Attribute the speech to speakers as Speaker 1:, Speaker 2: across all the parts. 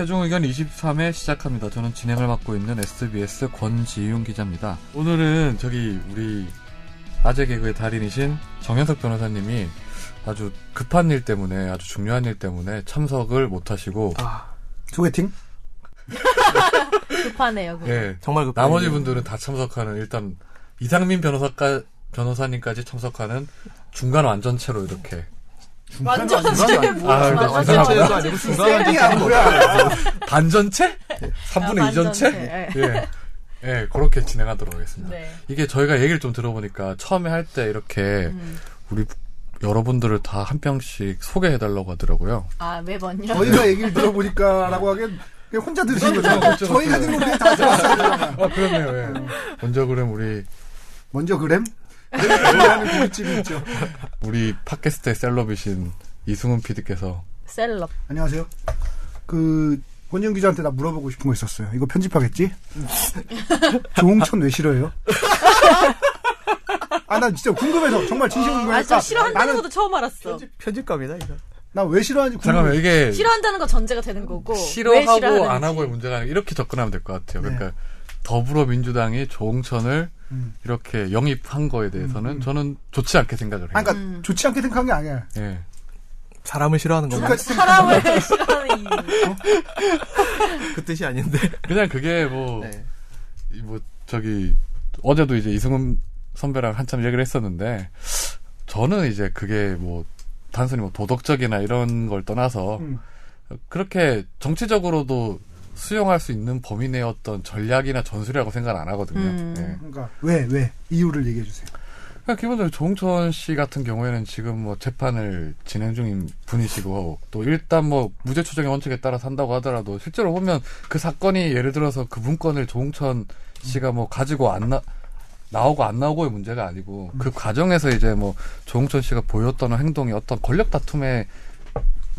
Speaker 1: 최종 의견 23회 시작합니다. 저는 진행을 맡고 있는 SBS 권지윤 기자입니다. 오늘은 저기 우리 아재 개그의 달인이신 정현석 변호사님이 아주 급한 일 때문에 아주 중요한 일 때문에 참석을 못 하시고
Speaker 2: 아, 소개팅?
Speaker 3: 급하네요. 그거.
Speaker 1: 예.
Speaker 2: 정말 급
Speaker 1: 나머지 분들은 다 참석하는 일단 이상민 변호사까 변호사님까지 참석하는 중간 완전체로 이렇게
Speaker 3: 완전 뭐
Speaker 1: 아,
Speaker 3: 완전
Speaker 1: 완전체도
Speaker 3: 완전
Speaker 2: 아니고
Speaker 3: 지금
Speaker 2: 중간
Speaker 3: 세팅이
Speaker 2: 완전체.
Speaker 3: 아니고.
Speaker 1: 반전체? 3분의
Speaker 3: 아,
Speaker 1: 2전체?
Speaker 3: 반전체,
Speaker 1: 예. 예, 그렇게 진행하도록 하겠습니다.
Speaker 3: 네.
Speaker 1: 이게 저희가 얘기를 좀 들어보니까 처음에 할 때 이렇게
Speaker 3: 음.
Speaker 1: 우리 여러분들을 다 한 병씩 소개해달라고 하더라고요.
Speaker 3: 아 매번요.
Speaker 4: 저희가 얘기를 들어보니까 라고 하기엔 그냥 혼자 들으신 거죠.
Speaker 1: 그렇죠,
Speaker 4: 저희가. 듣는 거 그냥 다 들었어요. 그러면.
Speaker 1: 아, 그렇네요, 예. 먼저 그럼 우리,
Speaker 4: 먼저 그램? 그램이라는 고깃집이 있죠.
Speaker 1: 우리 팟캐스트의 셀럽이신 이승훈 PD께서
Speaker 3: 셀럽.
Speaker 4: 안녕하세요. 그 권영 기자한테 나 물어보고 싶은 거 있었어요. 이거 편집하겠지? 조홍천 왜 싫어요? 아, 나 진짜 궁금해서 정말 진심 궁금해서.
Speaker 3: 아, 저 싫어한다는
Speaker 4: 나는
Speaker 3: 것도 처음 알았어.
Speaker 2: 편집감이다 이거.
Speaker 4: 나 왜 싫어하는지 궁금해.
Speaker 1: 잠깐만, 이게
Speaker 3: 싫어한다는 거 전제가 되는 거고. 왜
Speaker 1: 싫어하고. 안 하고의 문제가 아니라 이렇게 접근하면 될 것 같아요.
Speaker 4: 네.
Speaker 1: 그러니까 더불어민주당이 조홍천을
Speaker 4: 음.
Speaker 1: 이렇게 영입한 거에 대해서는 저는 좋지 않게 생각을 해요.
Speaker 4: 아, 그러니까
Speaker 3: 음.
Speaker 4: 좋지 않게 생각한 게 아니야.
Speaker 1: 예.
Speaker 2: 사람을 싫어하는
Speaker 4: 거야.
Speaker 3: 사람을 싫어하는 이유.
Speaker 2: 그 뜻이 아닌데.
Speaker 1: 그냥 그게 뭐,
Speaker 2: 네.
Speaker 1: 이 뭐, 저기, 어제도 이제 이승훈 선배랑 한참 얘기를 했었는데, 저는 이제 그게 뭐, 단순히 뭐 도덕적이나 이런 걸 떠나서,
Speaker 4: 음.
Speaker 1: 그렇게 정치적으로도 수용할 수 있는 범위 내의 어떤 전략이나 전술이라고 생각 안 하거든요.
Speaker 3: 음.
Speaker 1: 예.
Speaker 4: 그러니까 왜, 왜? 이유를 얘기해 주세요.
Speaker 1: 그러니까 기본적으로 조홍천 씨 같은 경우에는 지금 뭐 재판을 진행 중인 분이시고 또 일단 뭐 무죄 추정의 원칙에 따라 산다고 하더라도 실제로 보면 그 사건이 예를 들어서 그 문건을 조홍천 씨가 뭐 가지고 안 나, 나오고 안 나오고의 문제가 아니고 그 과정에서 이제 뭐 조홍천 씨가 보였던 행동이 어떤 권력 다툼의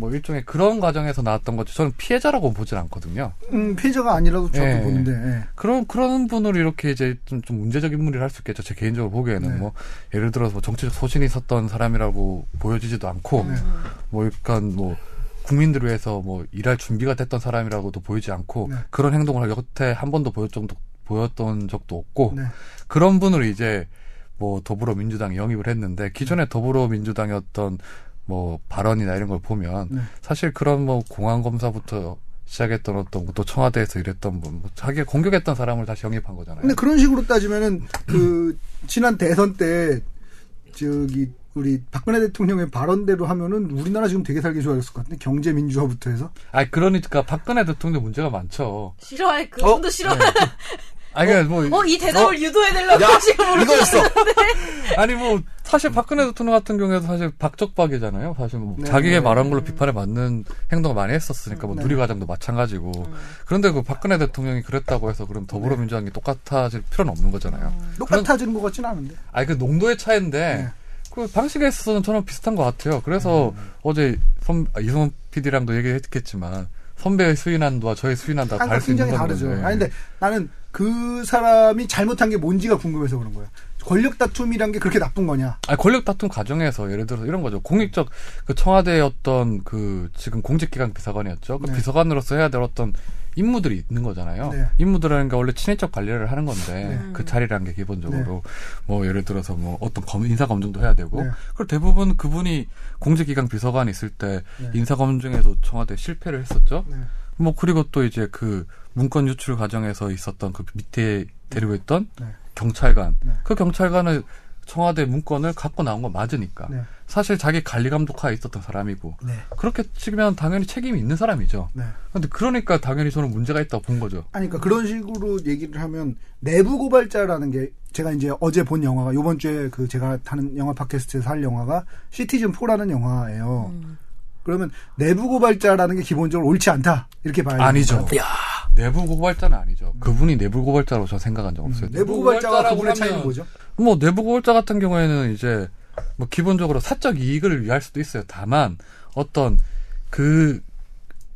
Speaker 1: 뭐 일종의 그런 과정에서 나왔던 거지 저는 피해자라고 보진 않거든요.
Speaker 4: 음, 피해자가 아니라도 저도
Speaker 1: 예.
Speaker 4: 보는데. 예.
Speaker 1: 그런 그런 분을 이렇게 이제 좀, 좀 문제적 인물이라 할 수 있겠죠. 제 개인적으로 보기에는
Speaker 4: 네.
Speaker 1: 뭐 예를 들어서 뭐 정치적 소신이 있었던 사람이라고 보여지지도 않고
Speaker 4: 네.
Speaker 1: 뭐 약간 뭐 국민들을 위해서 뭐 일할 준비가 됐던 사람이라고도 보이지 않고
Speaker 4: 네.
Speaker 1: 그런 행동을 여태 한 번도 보였 정도 보였던 적도 없고
Speaker 4: 네.
Speaker 1: 그런 분을 이제 뭐 더불어민주당이 영입을 했는데 기존의 더불어민주당의 어떤 뭐 발언이나 이런 걸 보면
Speaker 4: 네.
Speaker 1: 사실 그런 뭐 공안 검사부터 시작했던 어떤 또 청와대에서 일했던 분, 뭐 자기가 공격했던 사람을 다시 영입한 거잖아요.
Speaker 4: 근데 그런 식으로 따지면은 그 지난 대선 때 저기 우리 박근혜 대통령의 발언대로 하면은 우리나라 지금 되게 살기 좋아졌을 것 같은데 경제 민주화부터 해서
Speaker 1: 아 그러니까 박근혜 대통령 문제가 많죠.
Speaker 3: 싫어해. 그분도 싫어해.
Speaker 1: 아니 그러니까 뭐
Speaker 3: 어, 이 대답을 유도해내려고 지금
Speaker 2: 이거였어.
Speaker 1: 아니 뭐 사실 박근혜 대통령 같은 경우에도 사실 박적박이잖아요. 사실 뭐
Speaker 4: 네.
Speaker 1: 자기가 말한 걸로 비판에 맞는 행동을 많이 했었으니까 뭐
Speaker 4: 네.
Speaker 1: 누리과정도 마찬가지고. 그런데 그 박근혜 대통령이 그랬다고 해서 그럼 더불어민주당이 똑같아질 필요는 없는 거잖아요.
Speaker 4: 똑같아지는 것 같지는 않은데.
Speaker 1: 아니 그 농도의 차이인데
Speaker 4: 네.
Speaker 1: 그 방식에 있어서는 저는 비슷한 것 같아요. 그래서 어제 선, 아, 이성훈 PD랑도 얘기했겠지만 선배의 수인한도와 저의
Speaker 4: 항상
Speaker 1: 다를 수 있는 건데.
Speaker 4: 다르죠. 아니 근데 나는 그 사람이 잘못한 게 뭔지가 궁금해서 그런 거야. 권력 다툼이란 게 그렇게 나쁜 거냐?
Speaker 1: 아니, 권력 다툼 과정에서 예를 들어서 이런 거죠. 공익적 그 청와대의 어떤 그 지금 공직기관 비서관이었죠. 그
Speaker 4: 네.
Speaker 1: 비서관으로서 해야 될 어떤 임무들이 있는 거잖아요.
Speaker 4: 네.
Speaker 1: 임무들이라는 게 원래 친인척 관리를 하는 건데
Speaker 4: 네.
Speaker 1: 그 자리라는 게 기본적으로 뭐 예를 들어서 뭐 어떤 검, 인사 검증도 해야 되고
Speaker 4: 네.
Speaker 1: 그리고 대부분 그분이 공직기관 비서관이 있을 때
Speaker 4: 네.
Speaker 1: 인사 검증에도 청와대 실패를 했었죠.
Speaker 4: 네.
Speaker 1: 뭐 그리고 또 이제 그 문건 유출 과정에서 있었던 그 밑에 데리고 있던
Speaker 4: 네.
Speaker 1: 경찰관
Speaker 4: 네.
Speaker 1: 그 경찰관을 청와대 문건을 갖고 나온 건 맞으니까
Speaker 4: 네.
Speaker 1: 사실 자기 관리 감독하에 있었던 사람이고
Speaker 4: 네.
Speaker 1: 그렇게 치면 당연히 책임이 있는 사람이죠.
Speaker 4: 네.
Speaker 1: 근데 그러니까 당연히 저는 문제가 있다고 본 거죠.
Speaker 4: 아니, 그러니까 그런 식으로 얘기를 하면 내부 고발자라는 게 제가 이제 어제 본 영화가 요번 주에 그 제가 하는 영화 팟캐스트에서 할 영화가 시티즌 4라는 영화예요.
Speaker 3: 음.
Speaker 4: 그러면 내부 고발자라는 게 기본적으로 옳지 않다 이렇게 봐야
Speaker 1: 아니죠.
Speaker 4: 되는 거예요.
Speaker 1: 내부 고발자는 아니죠. 그분이 내부 고발자로 저 생각한 적 없어요.
Speaker 4: 음, 내부 고발자와 그분의 차이는 뭐죠?
Speaker 1: 뭐 내부 고발자 같은 경우에는 이제 뭐 기본적으로 사적 이익을 위할 수도 있어요. 다만 어떤 그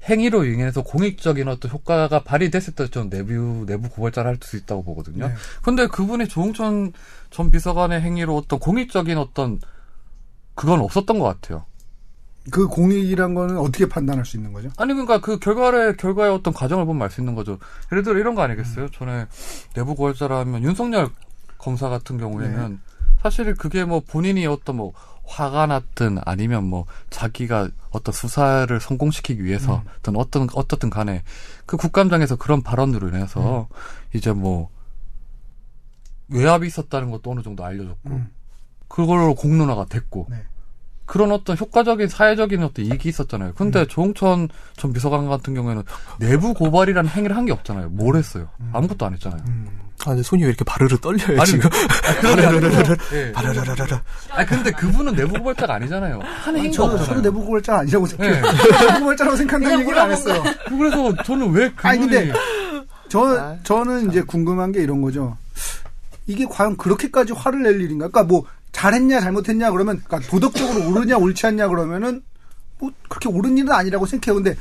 Speaker 1: 행위로 인해서 공익적인 어떤 효과가 발휘됐을 때 저는 내부 내부 고발자를 할 수 있다고 보거든요.
Speaker 4: 네.
Speaker 1: 근데 그분이 조홍천 전 비서관의 행위로 어떤 공익적인 어떤 그건 없었던 것 같아요.
Speaker 4: 그 공익이란 거는 어떻게 판단할 수 있는 거죠?
Speaker 1: 아니 그러니까 그 결과를 결과의 어떤 과정을 보면 알 수 있는 거죠. 예를 들어 이런 거 아니겠어요? 전에 내부 고발자라면 윤석열 검사 같은 경우에는 사실 그게 뭐 본인이 어떤 뭐 화가 났든 아니면 뭐 자기가 어떤 수사를 성공시키기 위해서 어떤 어떤 어떻든 간에 그 국감장에서 그런 발언으로 인해서 이제 뭐 외압이 있었다는 것도 어느 정도 알려졌고
Speaker 4: 음.
Speaker 1: 그걸로 공론화가 됐고
Speaker 4: 네.
Speaker 1: 그런 어떤 효과적인 사회적인 어떤 이익이 있었잖아요. 근데
Speaker 4: 음.
Speaker 1: 조홍천 전 비서관 같은 경우에는 내부 고발이라는 행위를 한 게 없잖아요. 뭘 했어요? 아무것도 안 했잖아요.
Speaker 4: 음.
Speaker 2: 아, 근데 손이 왜 이렇게 바르르 떨려요,
Speaker 1: 아니,
Speaker 2: 지금? 바르르르르.
Speaker 1: 예.
Speaker 2: 바르르르르.
Speaker 1: 아니 근데 그분은 내부 고발자가 아니잖아요. 한 행위가
Speaker 4: 저는,
Speaker 1: 없잖아요.
Speaker 4: 저는 내부 고발자 아니라고 생각해요.
Speaker 1: 네.
Speaker 4: 내부 고발자라고 생각한다는 얘기를 안 했어요.
Speaker 1: 그래서 저는 왜 그분이
Speaker 4: 아니, 근데 저,
Speaker 2: 아,
Speaker 4: 저는 이제 궁금한 게 이런 거죠. 이게 과연 그렇게까지 화를 낼 일인가? 그러니까 뭐 잘했냐 잘못했냐 그러면 그러니까 도덕적으로 옳으냐 옳지 않냐 그러면은 뭐 그렇게 옳은 일은 아니라고 생각해요. 근데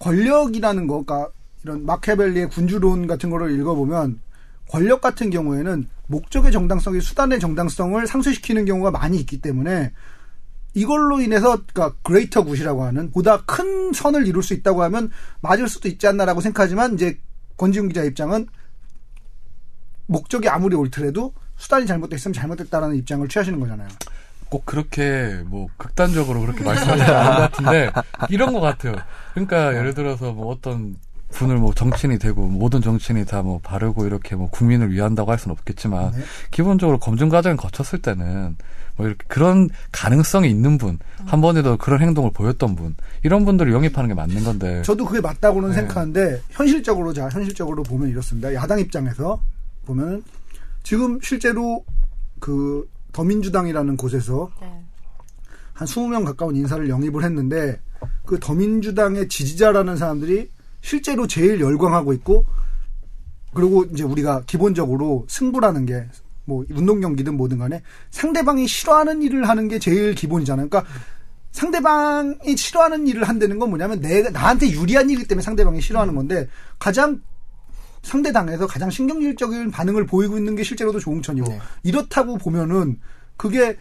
Speaker 4: 권력이라는 거, 그러니까 이런 마키아벨리의 군주론 같은 거를 읽어보면 권력 같은 경우에는 목적의 정당성이 수단의 정당성을 상쇄시키는 경우가 많이 있기 때문에 이걸로 인해서 그러니까 greater good이라고 하는 보다 큰 선을 이룰 수 있다고 하면 맞을 수도 있지 않나라고 생각하지만 이제 권지훈 기자 입장은 목적이 아무리 옳더라도 수단이 잘못됐으면 잘못됐다라는 입장을 취하시는 거잖아요.
Speaker 1: 꼭 그렇게 뭐 극단적으로 그렇게 말씀하지 않은 것 같은데 이런 것 같아요. 그러니까 예를 들어서 뭐 어떤 분을 뭐 정치인이 되고 모든 정치인이 다 뭐 바르고 이렇게 뭐 국민을 위한다고 할 수는 없겠지만
Speaker 4: 네.
Speaker 1: 기본적으로 검증 과정을 거쳤을 때는 뭐 이렇게 그런 가능성이 있는 분, 한 번에도 그런 행동을 보였던 분, 이런 분들을 영입하는 게 맞는 건데.
Speaker 4: 저도 그게 맞다고는
Speaker 1: 네.
Speaker 4: 생각하는데 현실적으로 자 현실적으로 보면 이렇습니다. 야당 입장에서 보면은 지금 실제로 그 더민주당이라는 곳에서
Speaker 3: 네.
Speaker 4: 한 20명 가까운 인사를 영입을 했는데 그 더민주당의 지지자라는 사람들이 실제로 제일 열광하고 있고 그리고 이제 우리가 기본적으로 승부라는 게 뭐 운동 경기든 뭐든 간에 상대방이 싫어하는 일을 하는 게 제일 기본이잖아요. 그러니까 상대방이 싫어하는 일을 한다는 건 뭐냐면 내가 나한테 유리한 일이기 때문에 상대방이 싫어하는 건데 가장 상대당에서 가장 신경질적인 반응을 보이고 있는 게 실제로도 조홍천이고
Speaker 2: 네.
Speaker 4: 이렇다고 보면은 그게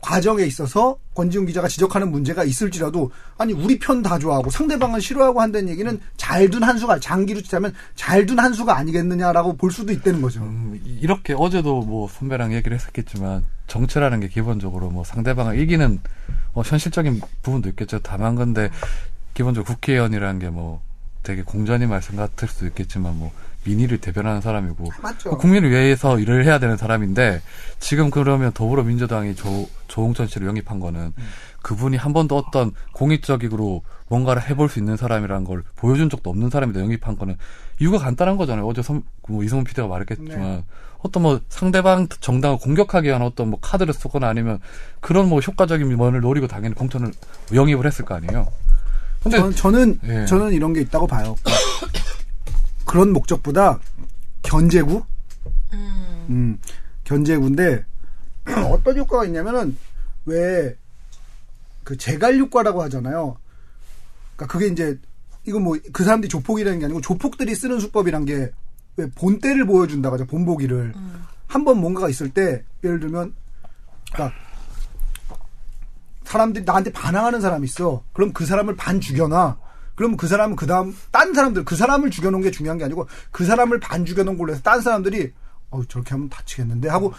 Speaker 4: 과정에 있어서 권지훈 기자가 지적하는 문제가 있을지라도 아니 우리 편 다 좋아하고 상대방은 싫어하고 한다는 얘기는 잘 둔 한 수가 장기로 치자면 잘 둔 한 수가 아니겠느냐라고 볼 수도 있다는 거죠.
Speaker 1: 음, 이- 이렇게 어제도 뭐 선배랑 얘기를 했었겠지만 정치라는 게 기본적으로 뭐 상대방을 이기는 뭐 현실적인 부분도 있겠죠. 다만 근데 기본적으로 국회의원이라는 게뭐 되게 공전이 말씀 같을 수도 있겠지만 뭐 민의를 대변하는 사람이고
Speaker 4: 맞죠.
Speaker 1: 그 국민을 위해서 일을 해야 되는 사람인데 지금 그러면 더불어민주당이 조, 조홍천 씨를 영입한 거는 그분이 한 번도 어떤 공익적으로 뭔가를 해볼 수 있는 사람이라는 걸 보여준 적도 없는 사람인데 영입한 거는 이유가 간단한 거잖아요. 어제 선, 뭐 이승훈 PD가 말했겠지만
Speaker 4: 네.
Speaker 1: 어떤 뭐 상대방 정당을 공격하기 위한 어떤 뭐 카드를 쓰거나 아니면 그런 뭐 효과적인 면을 노리고 당연히 공천을 영입을 했을 거 아니에요. 근데
Speaker 4: 저는 저는,
Speaker 1: 예.
Speaker 4: 저는 이런 게 있다고 봐요. 그런 목적보다 견제구,
Speaker 3: 음.
Speaker 4: 음, 견제구인데 어떤 효과가 있냐면은 왜 그 재갈 효과라고 하잖아요. 그러니까 그게 이제 이건 뭐 그 사람들이 조폭이라는 게 아니고 조폭들이 쓰는 수법이란 게 왜 본때를 보여준다고 하죠. 본보기를
Speaker 3: 음.
Speaker 4: 한번 뭔가가 있을 때 예를 들면 그러니까 사람들이 나한테 반항하는 사람이 있어. 그럼 그 사람을 반 죽여놔. 그러면 그 사람은 그 다음 딴 사람들 그 사람을 죽여놓은 게 중요한 게 아니고 그 사람을 반 죽여놓은 걸로 해서 딴 사람들이 어 저렇게 하면 다치겠는데 하고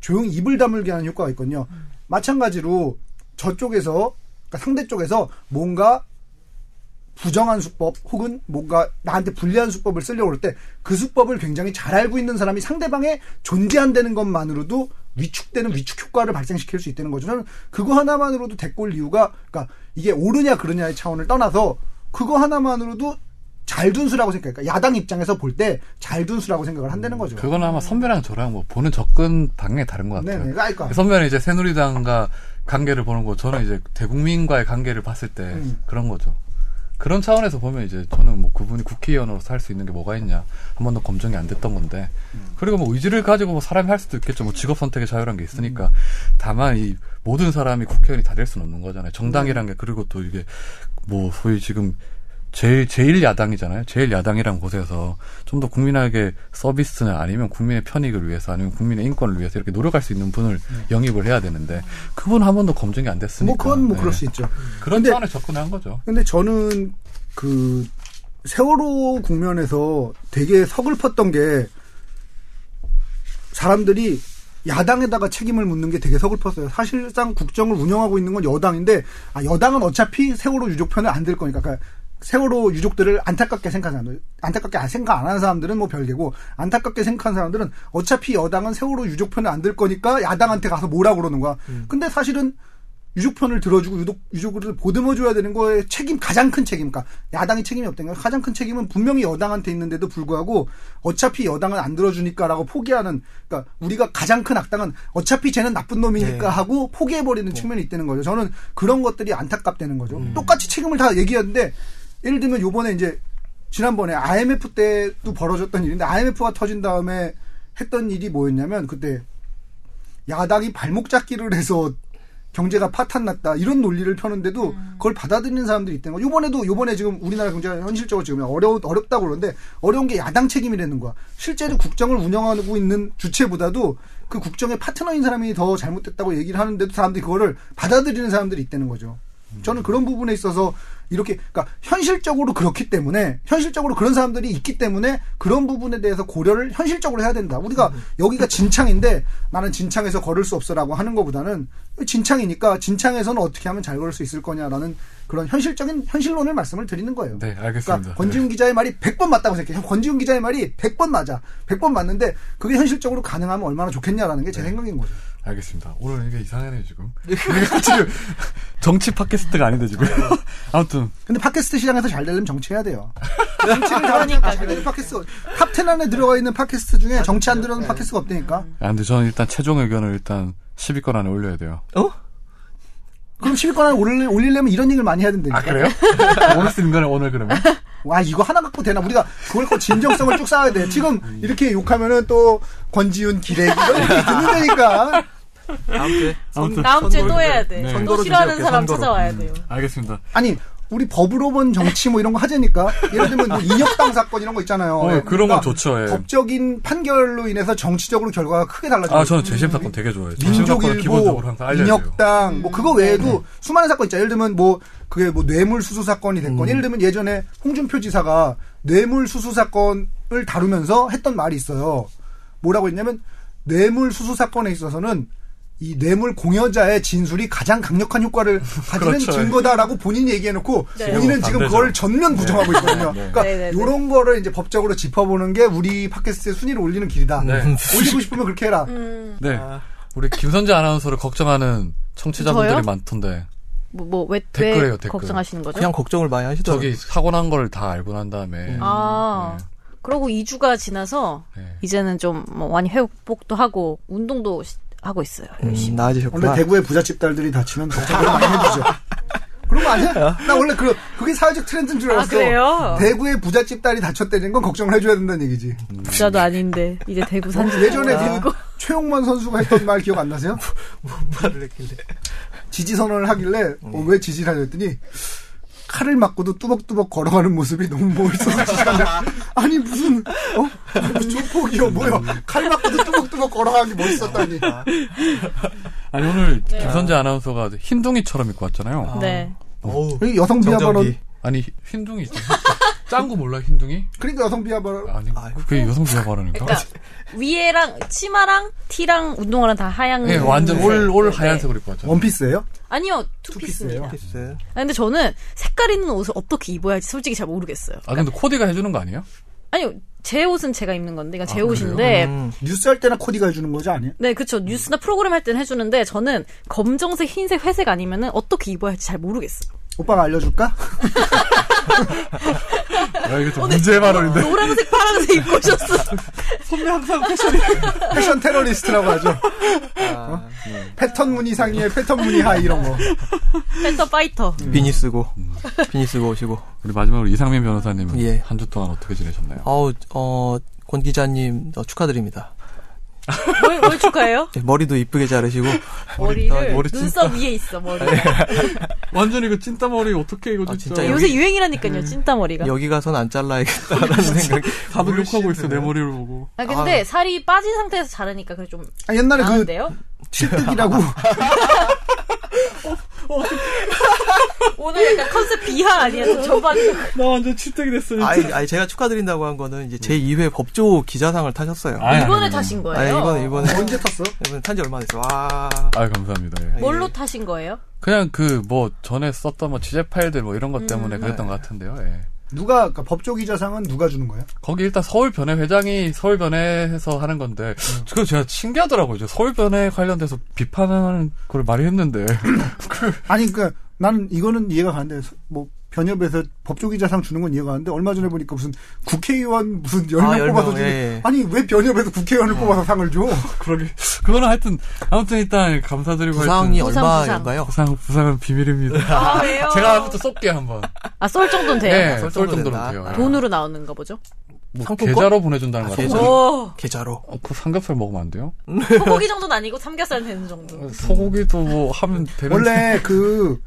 Speaker 4: 조용히 입을 다물게 하는 효과가 있거든요. 마찬가지로 저쪽에서 그러니까 상대 쪽에서 뭔가 부정한 수법 혹은 뭔가 나한테 불리한 수법을 쓰려고 할 때 그 수법을 굉장히 잘 알고 있는 사람이 상대방에 존재한다는 것만으로도 위축되는 위축 효과를 발생시킬 수 있다는 거죠. 저는 그거 하나만으로도 대꼴 이유가 그러니까 이게 옳으냐 그르냐의 차원을 떠나서 그거 하나만으로도 잘둔 수라고 생각해요. 그러니까 야당 입장에서 볼 때 잘둔 수라고 생각을 한다는 거죠.
Speaker 1: 그건 아마 선배랑 저랑 뭐 보는 접근 방향이 다른 것 같아요.
Speaker 4: 네네. 그러니까
Speaker 1: 선배는 이제 새누리당과 관계를 보는 거, 저는 이제 대국민과의 관계를 봤을 때
Speaker 4: 음.
Speaker 1: 그런 거죠. 그런 차원에서 보면 이제 저는 뭐 그분이 국회의원으로서 할 수 있는 게 뭐가 있냐. 한 번도 검증이 안 됐던 건데. 그리고 뭐 의지를 가지고 뭐 사람이 할 수도 있겠죠. 뭐 직업 선택의 자유란 게 있으니까. 다만 이 모든 사람이 국회의원이 다 될 수는 없는 거잖아요. 정당이란 게 그리고 또 이게 뭐 소위 지금 제일 제일 야당이잖아요. 제일 야당이란 곳에서 좀 더 국민에게 서비스나 아니면 국민의 편익을 위해서 아니면 국민의 인권을 위해서 이렇게 노력할 수 있는 분을 영입을 해야 되는데 그분 한 번도 검증이 안 됐으니까.
Speaker 4: 뭐 그건 뭐
Speaker 1: 네.
Speaker 4: 그럴 수 있죠.
Speaker 1: 그런 차원에 접근한 거죠.
Speaker 4: 근데 저는 그 세월호 국면에서 되게 서글펐던 게 사람들이 야당에다가 책임을 묻는 게 되게 서글펐어요. 사실상 국정을 운영하고 있는 건 여당인데 아, 여당은 어차피 세월호 유족 편을 안 들 거니까 그러니까 세월호 유족들을 안타깝게 생각하는 사람들, 안타깝게 안- 생각 안 하는 사람들은 뭐 별개고 안타깝게 생각하는 사람들은 어차피 여당은 세월호 유족 편을 안 들 거니까 야당한테 가서 뭐라 그러는 거야. 근데 사실은 유족 편을 들어주고 유족, 유족을 보듬어줘야 되는 거에 책임, 가장 큰 책임, 그러니까 야당이 책임이 없다는 거 가장 큰 책임은 분명히 여당한테 있는데도 불구하고 어차피 여당은 안 들어주니까라고 포기하는, 그러니까 우리가 가장 큰 악당은 어차피 쟤는 나쁜 놈이니까
Speaker 2: 네.
Speaker 4: 하고 포기해버리는 측면이 있다는 거죠. 저는 그런 것들이 안타깝다는 거죠. 똑같이 책임을 다 얘기하는데 예를 들면 요번에 이제 지난번에 IMF 때도 벌어졌던 일인데 IMF가 터진 다음에 했던 일이 뭐였냐면 그때 야당이 발목 잡기를 해서 경제가 파탄났다 이런 논리를 펴는데도 그걸 받아들이는 사람들이 있다는 거. 요번에도 요번에 지금 우리나라 경제가 현실적으로 지금 어려 어렵다고 그러는데 어려운 게 야당 책임이라는 거야. 실제로 국정을 운영하고 있는 주체보다도 그 국정의 파트너인 사람이 더 잘못됐다고 얘기를 하는데도 사람들이 그거를 받아들이는 사람들이 있다는 거죠. 저는 그런 부분에 있어서 이렇게 그러니까 현실적으로 그렇기 때문에 현실적으로 그런 사람들이 있기 때문에 그런 부분에 대해서 고려를 현실적으로 해야 된다. 우리가 여기가 진창인데 나는 진창에서 걸을 수 없어라고 하는 것보다는 진창이니까 진창에서는 어떻게 하면 잘 걸을 수 있을 거냐라는 그런 현실적인 현실론을 말씀을 드리는 거예요.
Speaker 1: 네, 알겠습니다.
Speaker 4: 그러니까 권지훈 기자의 말이 100번 맞다고 생각해요. 권지훈 기자의 말이 100번 맞아. 100번 맞는데 그게 현실적으로 가능하면 얼마나 좋겠냐라는 게제 생각인 거죠.
Speaker 1: 알겠습니다. 오늘 이게 이상하네요, 지금. 지금 정치 팟캐스트가 아닌데, 지금. 아무튼,
Speaker 4: 근데 팟캐스트 시장에서 잘 되려면 정치해야 돼요. 정치를 잘하니까 잘 팟캐스트 top 10 안에 들어가 있는 팟캐스트 중에 정치 안 들어가는 팟캐스트가 없다니까.
Speaker 1: 아, 근데 저는 일단 최종 의견을 일단 10위권 안에 올려야 돼요.
Speaker 2: 어?
Speaker 4: 그럼 10위권 안에 올리, 올리려면 이런 얘기를 많이 해야 된다니까.
Speaker 1: 아, 그래요? 오늘 쓰는 거는 오늘 그러면?
Speaker 4: 와 이거 하나 갖고 되나? 우리가 그걸 거 진정성을 쭉 쌓아야 돼. 지금 이렇게 욕하면은 또 권지훈 기레기 이런 얘기 듣는다니까.
Speaker 2: 다음 주에
Speaker 1: 아무튼.
Speaker 3: 다음 주에 또 해야 돼.
Speaker 1: 네.
Speaker 3: 또
Speaker 2: 선거로
Speaker 3: 싫어하는 사람
Speaker 2: 선거로.
Speaker 3: 찾아와야 돼요.
Speaker 1: 알겠습니다.
Speaker 4: 아니 우리 법으로 본 정치 뭐 이런 거 하자니까. 예를 들면 뭐 인혁당 사건 이런 거 있잖아요.
Speaker 1: 어,
Speaker 4: 예,
Speaker 1: 그런 건 좋죠, 예.
Speaker 4: 법적인 판결로 인해서 정치적으로 결과가 크게 달라져.
Speaker 1: 아, 저는 재심 사건 되게 좋아해요. 재심
Speaker 4: 민족일보,
Speaker 1: 기본적으로 항상 알려야 돼요.
Speaker 4: 인혁당, 뭐 그거 외에도 수많은 사건 있죠. 예를 들면 뭐 그게 뭐 뇌물 수수 사건이 됐건, 예를 들면 예전에 홍준표 지사가 뇌물 수수 사건을 다루면서 했던 말이 있어요. 뭐라고 했냐면 뇌물 수수 사건에 있어서는 이 뇌물 공여자의 진술이 가장 강력한 효과를 가지는
Speaker 1: 그렇죠.
Speaker 4: 증거다라고 본인이 얘기해놓고
Speaker 3: 네.
Speaker 4: 본인은 지금. 그걸 전면 부정하고 있거든요.
Speaker 1: 네.
Speaker 4: 그러니까
Speaker 3: 네, 네, 네.
Speaker 4: 이런 거를 이제 법적으로 짚어보는 게 우리 팟캐스트의 순위를 올리는 길이다.
Speaker 1: 네.
Speaker 4: 올리고 싶으면 그렇게 해라.
Speaker 3: 음,
Speaker 1: 네.
Speaker 2: 아.
Speaker 1: 우리 김선재 아나운서를 걱정하는 청취자분들이
Speaker 3: 저요?
Speaker 1: 많던데.
Speaker 3: 뭐, 뭐, 왜,
Speaker 1: 댓글이에요,
Speaker 3: 왜
Speaker 1: 댓글.
Speaker 3: 걱정하시는 거죠?
Speaker 2: 그냥 걱정을 많이 하시더라고요.
Speaker 1: 저기 사고 난 걸 다 알고 난 다음에.
Speaker 3: 아,
Speaker 1: 네.
Speaker 3: 그러고 2주가 지나서
Speaker 1: 네.
Speaker 3: 이제는 좀 뭐 많이 회복도 하고 운동도 시- 하고 있어요. 열심히.
Speaker 2: 음, 나아지셨구나.
Speaker 4: 원래 대구의 부잣집 딸들이 다치면 걱정을 많이 해주죠. 그런 거 아니야? 나 원래 그, 그게 사회적 트렌드인 줄
Speaker 3: 아,
Speaker 4: 알았어.
Speaker 3: 그래요?
Speaker 4: 대구의 부잣집 딸이 다쳤다는 건 걱정을 해줘야 된다는 얘기지.
Speaker 3: 부자도 아닌데 이제 대구 산지
Speaker 4: 어, 예전에 그 최용만 선수가 했던 말 기억 안 나세요?
Speaker 2: 말을 했길래.
Speaker 4: 지지 선언을 하길래 어, 왜 지지를 하냐 했더니 칼을 맞고도 뚜벅뚜벅 걸어가는 모습이 너무 멋있어서. 아니 무슨 어? 조폭이요 뭐요? 칼 맞고도 뚜벅뚜벅 걸어가는 게 멋있었다니.
Speaker 1: 아니, 오늘
Speaker 3: 네.
Speaker 1: 김선재 아나운서가 흰둥이처럼 입고 왔잖아요.
Speaker 3: 네.
Speaker 4: 여기 여성 비하 발언.
Speaker 1: 아니, 흰둥이. 짱구 몰라, 흰둥이?
Speaker 4: 그러니까 여성 비하 발언
Speaker 1: 아니,
Speaker 2: 아유.
Speaker 1: 그게 여성 비하 발언인가?
Speaker 3: 그러니까 위에랑 치마랑 티랑 운동화랑 다 하얀.
Speaker 1: 네, 완전
Speaker 3: 색.
Speaker 1: all, all
Speaker 3: 네.
Speaker 1: 하얀색으로 입고 왔죠.
Speaker 4: 원피스예요?
Speaker 3: 아니요, 투피스입니다.
Speaker 4: 투피스예요?
Speaker 2: 피스.
Speaker 3: 아, 근데 저는 색깔 있는 옷을 어떻게 입어야 할지 솔직히 잘 모르겠어요.
Speaker 1: 아, 근데 코디가 해주는 거 아니에요?
Speaker 3: 아니요, 제 옷은 제가 입는 건데, 이건 제
Speaker 1: 아,
Speaker 3: 옷인데,
Speaker 2: 음.
Speaker 4: 뉴스 할 때나 코디가 해주는 거지 아니에요?
Speaker 3: 네, 그쵸. 뉴스나 프로그램 할 때는 해주는데, 저는 검정색, 흰색, 회색 아니면은 어떻게 입어야 할지 잘 모르겠어요.
Speaker 4: 오빠가 알려줄까?
Speaker 1: 아, 이게 좀 문제 발언인데.
Speaker 3: 노란색, 파란색 입고 오셨어.
Speaker 1: 선배 항상
Speaker 4: 패션 테러리스트라고 하죠.
Speaker 2: 아,
Speaker 4: 패턴 무늬 상의에 패턴 무늬 하의 이런 거.
Speaker 3: 패턴 파이터.
Speaker 2: 비니 쓰고, 비니 쓰고 오시고.
Speaker 1: 우리 마지막으로 이상민 변호사님은
Speaker 2: 예.
Speaker 1: 한주 동안 어떻게 지내셨나요?
Speaker 2: 어우, 어, 권 기자님, 어, 축하드립니다.
Speaker 3: 뭘, 뭘 축하해요?
Speaker 2: 네, 머리도 이쁘게 자르시고
Speaker 3: 머리를
Speaker 1: 머리 진짜-
Speaker 3: 눈썹 위에 있어 머리.
Speaker 1: 완전 이거 찐따머리 어떻게 이거
Speaker 2: 아,
Speaker 1: 진짜.
Speaker 2: 진짜
Speaker 3: 요새 유행이라니까요 찐따 머리가.
Speaker 2: 여기 가선 안 잘라야겠다라는 생각이
Speaker 1: 다들 욕하고 있어 내 머리를 보고.
Speaker 3: 아 근데 살이 빠진 상태에서 자르니까 그래 좀
Speaker 4: 아, 옛날에 그
Speaker 3: 나은데요?
Speaker 4: 칠뜨기라고
Speaker 3: 오늘 약간 컨셉 비하 아니야? 저 저반
Speaker 1: 나 완전 치택이 됐어 진짜.
Speaker 2: 아니, 아니 제가 축하드린다고 한 거는 이제 제 2회 법조 기자상을 타셨어요.
Speaker 1: 아니, 아니,
Speaker 3: 이번에
Speaker 1: 아니.
Speaker 3: 타신 거예요?
Speaker 2: 아 이번에 이번에
Speaker 4: 언제 탔어?
Speaker 2: 이번에 탄지 얼마 안 됐어요. 와.
Speaker 1: 아 감사합니다. 예.
Speaker 3: 뭘로 타신 거예요?
Speaker 1: 그냥 그 뭐 전에 썼던 뭐 취재 파일들 뭐 이런 것 때문에
Speaker 3: 음.
Speaker 1: 그랬던 것 같은데요. 예.
Speaker 4: 누가 그러니까 법조 기자상은 누가 주는 거예요?
Speaker 1: 거기 일단 서울변회 회장이 서울변회에서 하는 건데 그거 제가 신기하더라고요. 이제 서울변회 관련돼서 비판하는 걸 많이 했는데 그
Speaker 4: 아니 그러니까 나는 이거는 이해가 가는데 뭐 변협에서 법조 기자상 주는 건 이해가 가는데 얼마 전에 보니까 무슨 국회의원 무슨 열명
Speaker 2: 아, 열
Speaker 4: 뽑아서
Speaker 2: 명,
Speaker 4: 주는
Speaker 2: 예, 예.
Speaker 4: 아니 왜 변협에서 국회의원을 뽑아서 상을 줘?
Speaker 1: 그러게 그거는 하여튼 아무튼 일단 감사드리고
Speaker 2: 부상이
Speaker 3: 부상,
Speaker 2: 얼마인가요?
Speaker 1: 부상 부상은 비밀입니다.
Speaker 3: 아 왜요?
Speaker 1: 제가 아무튼 쏠게 한번.
Speaker 3: 아쏠 정도는 돼요?
Speaker 1: 네,
Speaker 2: 쏠
Speaker 1: 쏠
Speaker 2: 정도
Speaker 1: 정도는
Speaker 2: 된다.
Speaker 1: 돼요.
Speaker 2: 아,
Speaker 1: 예.
Speaker 3: 돈으로 나오는가 보죠?
Speaker 1: 뭐? 계좌로 보내준다는 거
Speaker 2: 아. 계좌로?
Speaker 3: 오
Speaker 2: 계좌로.
Speaker 1: 어, 그 삼겹살 먹으면 안 돼요?
Speaker 3: 소고기 정도는 아니고 삼겹살 되는 정도.
Speaker 1: 소고기도 뭐 하면 되는.
Speaker 4: 원래 그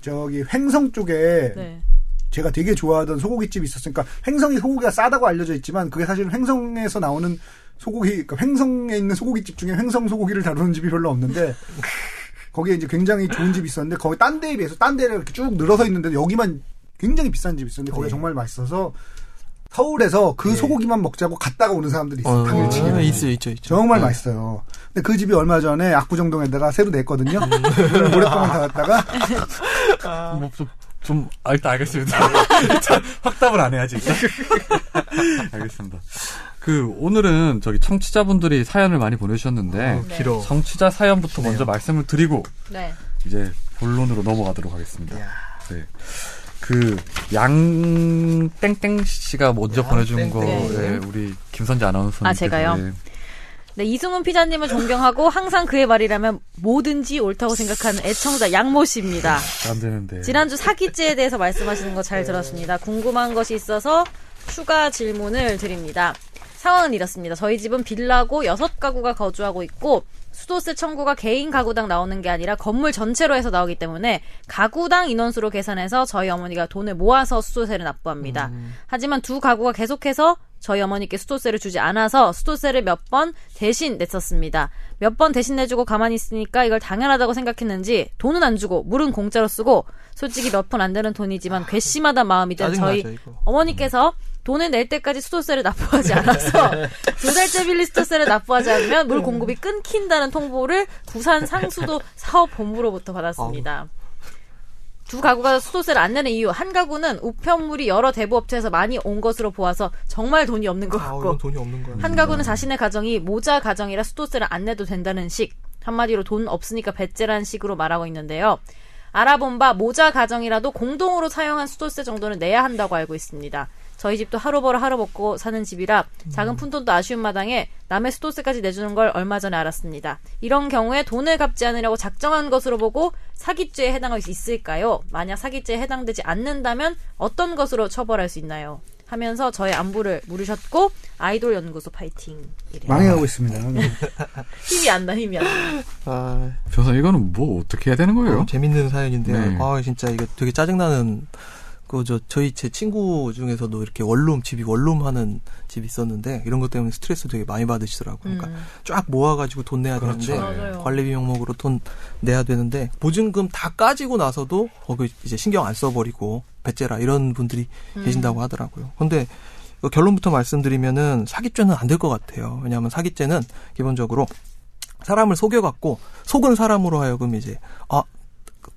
Speaker 4: 저기 횡성 쪽에
Speaker 3: 네.
Speaker 4: 제가 되게 좋아하던 소고기집이 있었으니까 횡성이 소고기가 싸다고 알려져 있지만 그게 사실은 횡성에서 나오는 소고기 그러니까 횡성에 있는 소고기집 중에 횡성 소고기를 다루는 집이 별로 없는데 거기에 이제 굉장히 좋은 집이 있었는데 거기 딴 데에 비해서 딴 데를 이렇게 쭉 늘어서 있는데 여기만 굉장히 비싼 집이 있었는데 거기가
Speaker 2: 네.
Speaker 4: 정말 맛있어서 서울에서 그
Speaker 2: 네.
Speaker 4: 소고기만 먹자고 갔다가 오는 사람들이 있어요.
Speaker 2: 어,
Speaker 4: 당일치기.
Speaker 2: 아, 있어요, 있죠, 있죠.
Speaker 4: 정말
Speaker 2: 네.
Speaker 4: 맛있어요. 근데 그 집이 얼마 전에 압구정동에다가 새로 냈거든요. 오랫동안 닫았다가
Speaker 1: 뭐 좀, 좀, 아, 일단 알겠습니다. 확답을 안 해야지. 알겠습니다. 그, 오늘은 저기 청취자분들이 사연을 많이 보내주셨는데,
Speaker 3: 네.
Speaker 2: 길어.
Speaker 1: 청취자 사연부터 먼저 말씀을 드리고,
Speaker 3: 네.
Speaker 1: 이제 본론으로 넘어가도록 하겠습니다. 네. 그, 양, 땡땡 씨가 먼저 보내준 거. 네, 우리 김선재 아나운서.
Speaker 3: 아, 제가요? 네, 이승훈 피자님을 존경하고 항상 그의 말이라면 뭐든지 옳다고 생각하는 애청자 양모 씨입니다.
Speaker 1: 안 되는데.
Speaker 3: 지난주 사기죄에 대해서 말씀하시는 거 잘 들었습니다. 궁금한 것이 있어서 추가 질문을 드립니다. 상황은 이렇습니다. 저희 집은 빌라고 여섯 가구가 거주하고 있고 수도세 청구가 개인 가구당 나오는 게 아니라 건물 전체로 해서 나오기 때문에 가구당 인원수로 계산해서 저희 어머니가 돈을 모아서 수도세를 납부합니다. 하지만 두 가구가 계속해서 저희 어머니께 수도세를 주지 않아서 수도세를 몇 번 대신 냈었습니다. 몇 번 대신 내주고 가만히 있으니까 이걸 당연하다고 생각했는지 돈은 안 주고 물은 공짜로 쓰고 솔직히 몇 푼 안 되는 돈이지만 괘씸하다 마음이 든 저희
Speaker 2: 이거.
Speaker 3: 어머니께서 돈을 낼 때까지 수도세를 납부하지 않아서 두 달째 빌리 수도세를 납부하지 않으면 물 공급이 끊긴다는 통보를 부산 상수도 사업본부로부터 받았습니다. 두 가구가 수도세를 안 내는 이유 한 가구는 우편물이 여러 대부업체에서 많이 온 것으로 보아서 정말 돈이 없는 것
Speaker 2: 아,
Speaker 3: 같고
Speaker 2: 이건 돈이 없는 거야.
Speaker 3: 한 가구는 자신의 가정이 모자 가정이라 수도세를 안 내도 된다는 식 한마디로 돈 없으니까 배째라는 식으로 말하고 있는데요. 알아본 바 모자 가정이라도 공동으로 사용한 수도세 정도는 내야 한다고 알고 있습니다. 저희 집도 하루 벌어 하루 먹고 사는 집이라 작은 푼돈도 아쉬운 마당에 남의 수도세까지 내주는 걸 얼마 전에 알았습니다. 이런 경우에 돈을 갚지 않으려고 작정한 것으로 보고 사기죄에 해당할 수 있을까요? 만약 사기죄에 해당되지 않는다면 어떤 것으로 처벌할 수 있나요? 하면서 저의 안부를 물으셨고 아이돌 연구소 파이팅. 이래요.
Speaker 4: 망해가고 있습니다.
Speaker 3: 힘이 안 나, 힘이 안 나.
Speaker 2: 아,
Speaker 1: 변호사 이거는 뭐 어떻게 해야 되는 거예요?
Speaker 2: 어, 재밌는 사연인데요.
Speaker 1: 네.
Speaker 2: 아, 진짜 이거 되게 짜증나는 그 저 저희 제 친구 중에서도 이렇게 원룸 집이 원룸 하는 집이 있었는데 이런 것 때문에 스트레스 되게 많이 받으시더라고요. 그러니까
Speaker 3: 음.
Speaker 2: 쫙 모아가지고 돈 내야
Speaker 1: 그렇죠.
Speaker 2: 되는데
Speaker 3: 맞아요.
Speaker 2: 관리비 명목으로 돈 내야 되는데 보증금 다 까지고 나서도 거기 이제 신경 안 써버리고 배째라 이런 분들이
Speaker 3: 음.
Speaker 2: 계신다고 하더라고요. 근데 그 결론부터 말씀드리면은 사기죄는 안 될 것 같아요. 왜냐하면 사기죄는 기본적으로 사람을 속여갖고 속은 사람으로 하여금 이제 아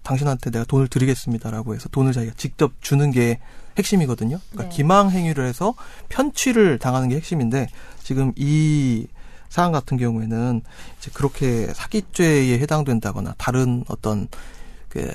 Speaker 2: 당신한테 내가 돈을 드리겠습니다라고 해서 돈을 자기가 직접 주는 게 핵심이거든요. 그러니까
Speaker 3: 네.
Speaker 2: 기망 행위를 해서 편취를 당하는 게 핵심인데 지금 이 사안 같은 경우에는 이제 그렇게 사기죄에 해당된다거나 다른 어떤 그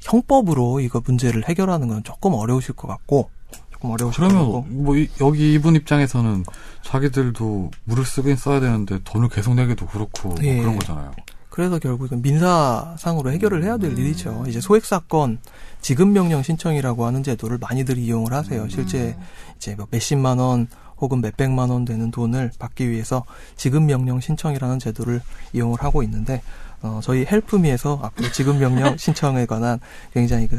Speaker 2: 형법으로 이거 문제를 해결하는 건 조금 어려우실 것 같고 조금 어려우실 것
Speaker 1: 그러면
Speaker 2: 같고
Speaker 1: 뭐 이- 여기 이분 입장에서는 자기들도 물을 쓰긴 써야 되는데 돈을 계속 내기도 그렇고 뭐
Speaker 2: 예.
Speaker 1: 그런 거잖아요.
Speaker 2: 그래서 결국은 민사상으로 해결을 해야 될 일이죠. 이제 소액 사건 지급 명령 신청이라고 하는 제도를 많이들 이용을 하세요. 실제 이제 뭐 몇십만 원 혹은 몇백만 원 되는 돈을 받기 위해서 지급 명령 신청이라는 제도를 이용을 하고 있는데 어, 저희 헬프미에서 앞으로 지급 명령 신청에 관한 굉장히 그,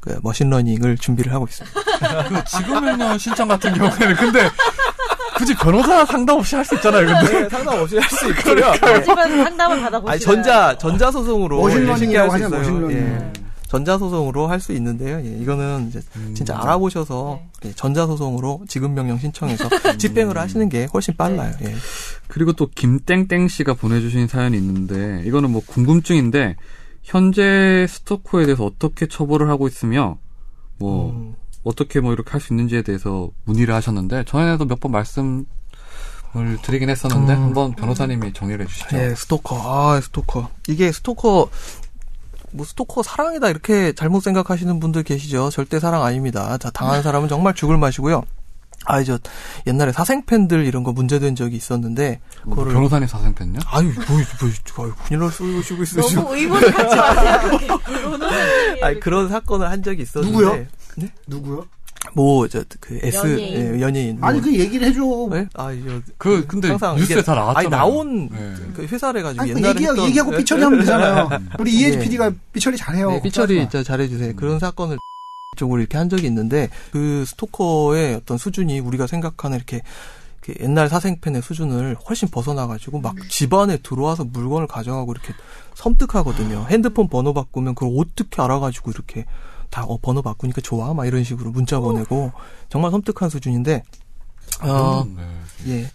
Speaker 2: 그 machine learning을 준비를 하고 있습니다.
Speaker 5: 그 지급명령 신청 같은 경우에는 근데 굳이 변호사 상담 없이 할 수 있잖아요. 근데
Speaker 2: 네, 상담 없이 할 수 있고요.
Speaker 3: 하지만 상담을 받아보시면
Speaker 2: 아니 전자 전자 소송으로
Speaker 4: machine learning이라고
Speaker 2: 쉽게 할 수 있어요.
Speaker 4: machine learning.
Speaker 2: 예. 전자 소송으로 할 수 있는데요. 예, 이거는 이제 진짜 알아보셔서 예, 전자 소송으로 지급 명령 신청해서 집행을 하시는 게 훨씬 빨라요. 예.
Speaker 1: 그리고 또 김땡땡 씨가 보내주신 사연이 있는데 이거는 뭐 궁금증인데 현재 스토커에 대해서 어떻게 처벌을 하고 있으며 뭐
Speaker 2: 음.
Speaker 1: 어떻게 뭐 이렇게 할 수 있는지에 대해서 문의를 하셨는데 전에도 몇 번 말씀을 드리긴 했었는데
Speaker 2: 음.
Speaker 1: 한번 변호사님이 정리를 해주시죠.
Speaker 2: 예, 스토커. 아, 스토커. 이게 스토커, 뭐, 스토커 사랑이다, 이렇게 잘못 생각하시는 분들 계시죠? 절대 사랑 아닙니다. 자, 당한 사람은 정말 죽을 맛이고요. 아, 저, 옛날에 사생팬들 이런 거 문제된 적이 있었는데,
Speaker 1: 뭐
Speaker 2: 그거를.
Speaker 1: 변호사님 사생팬요?
Speaker 2: 아유, 뭐, 뭐, 아유, 큰일 날 소리 시고 있어요, 지금.
Speaker 3: 너무 의문 갖지 마세요.
Speaker 2: 아니, 그런 사건을 한 적이 있었는데.
Speaker 4: 누구요?
Speaker 2: 네?
Speaker 4: 누구요?
Speaker 2: 뭐, 저, 그, S,
Speaker 3: 연예인.
Speaker 2: 예, 연예인. 뭐.
Speaker 4: 아니 그 얘기를 해줘.
Speaker 2: 네? 아, 이거.
Speaker 5: 그 근데
Speaker 2: 항상
Speaker 5: 뉴스에
Speaker 2: 이게-
Speaker 5: 다 나왔잖아요.
Speaker 2: 아니, 나온
Speaker 5: 네.
Speaker 2: 그 회사를 가지고
Speaker 4: 아니 그
Speaker 2: 옛날에
Speaker 4: 얘기하고,
Speaker 2: 했던-
Speaker 4: 얘기하고
Speaker 2: 네?
Speaker 4: 삐처리 하면 되잖아요. 우리 이혜지
Speaker 2: 네.
Speaker 4: PD가 삐처리 잘해요.
Speaker 2: 네, 삐처리. 진짜 잘해주세요. 그런 사건을 쪽으로 이렇게 한 적이 있는데 그 스토커의 어떤 수준이 우리가 생각하는 이렇게 그 옛날 사생팬의 수준을 훨씬 벗어나가지고 막 집안에 들어와서 물건을 가져가고 이렇게 섬뜩하거든요. 핸드폰 번호 바꾸면 그걸 어떻게 알아가지고 이렇게 다 어, 번호 바꾸니까 좋아 막 이런 식으로 문자 보내고 정말 섬뜩한 수준인데 어,
Speaker 5: 음, 네.
Speaker 2: 예.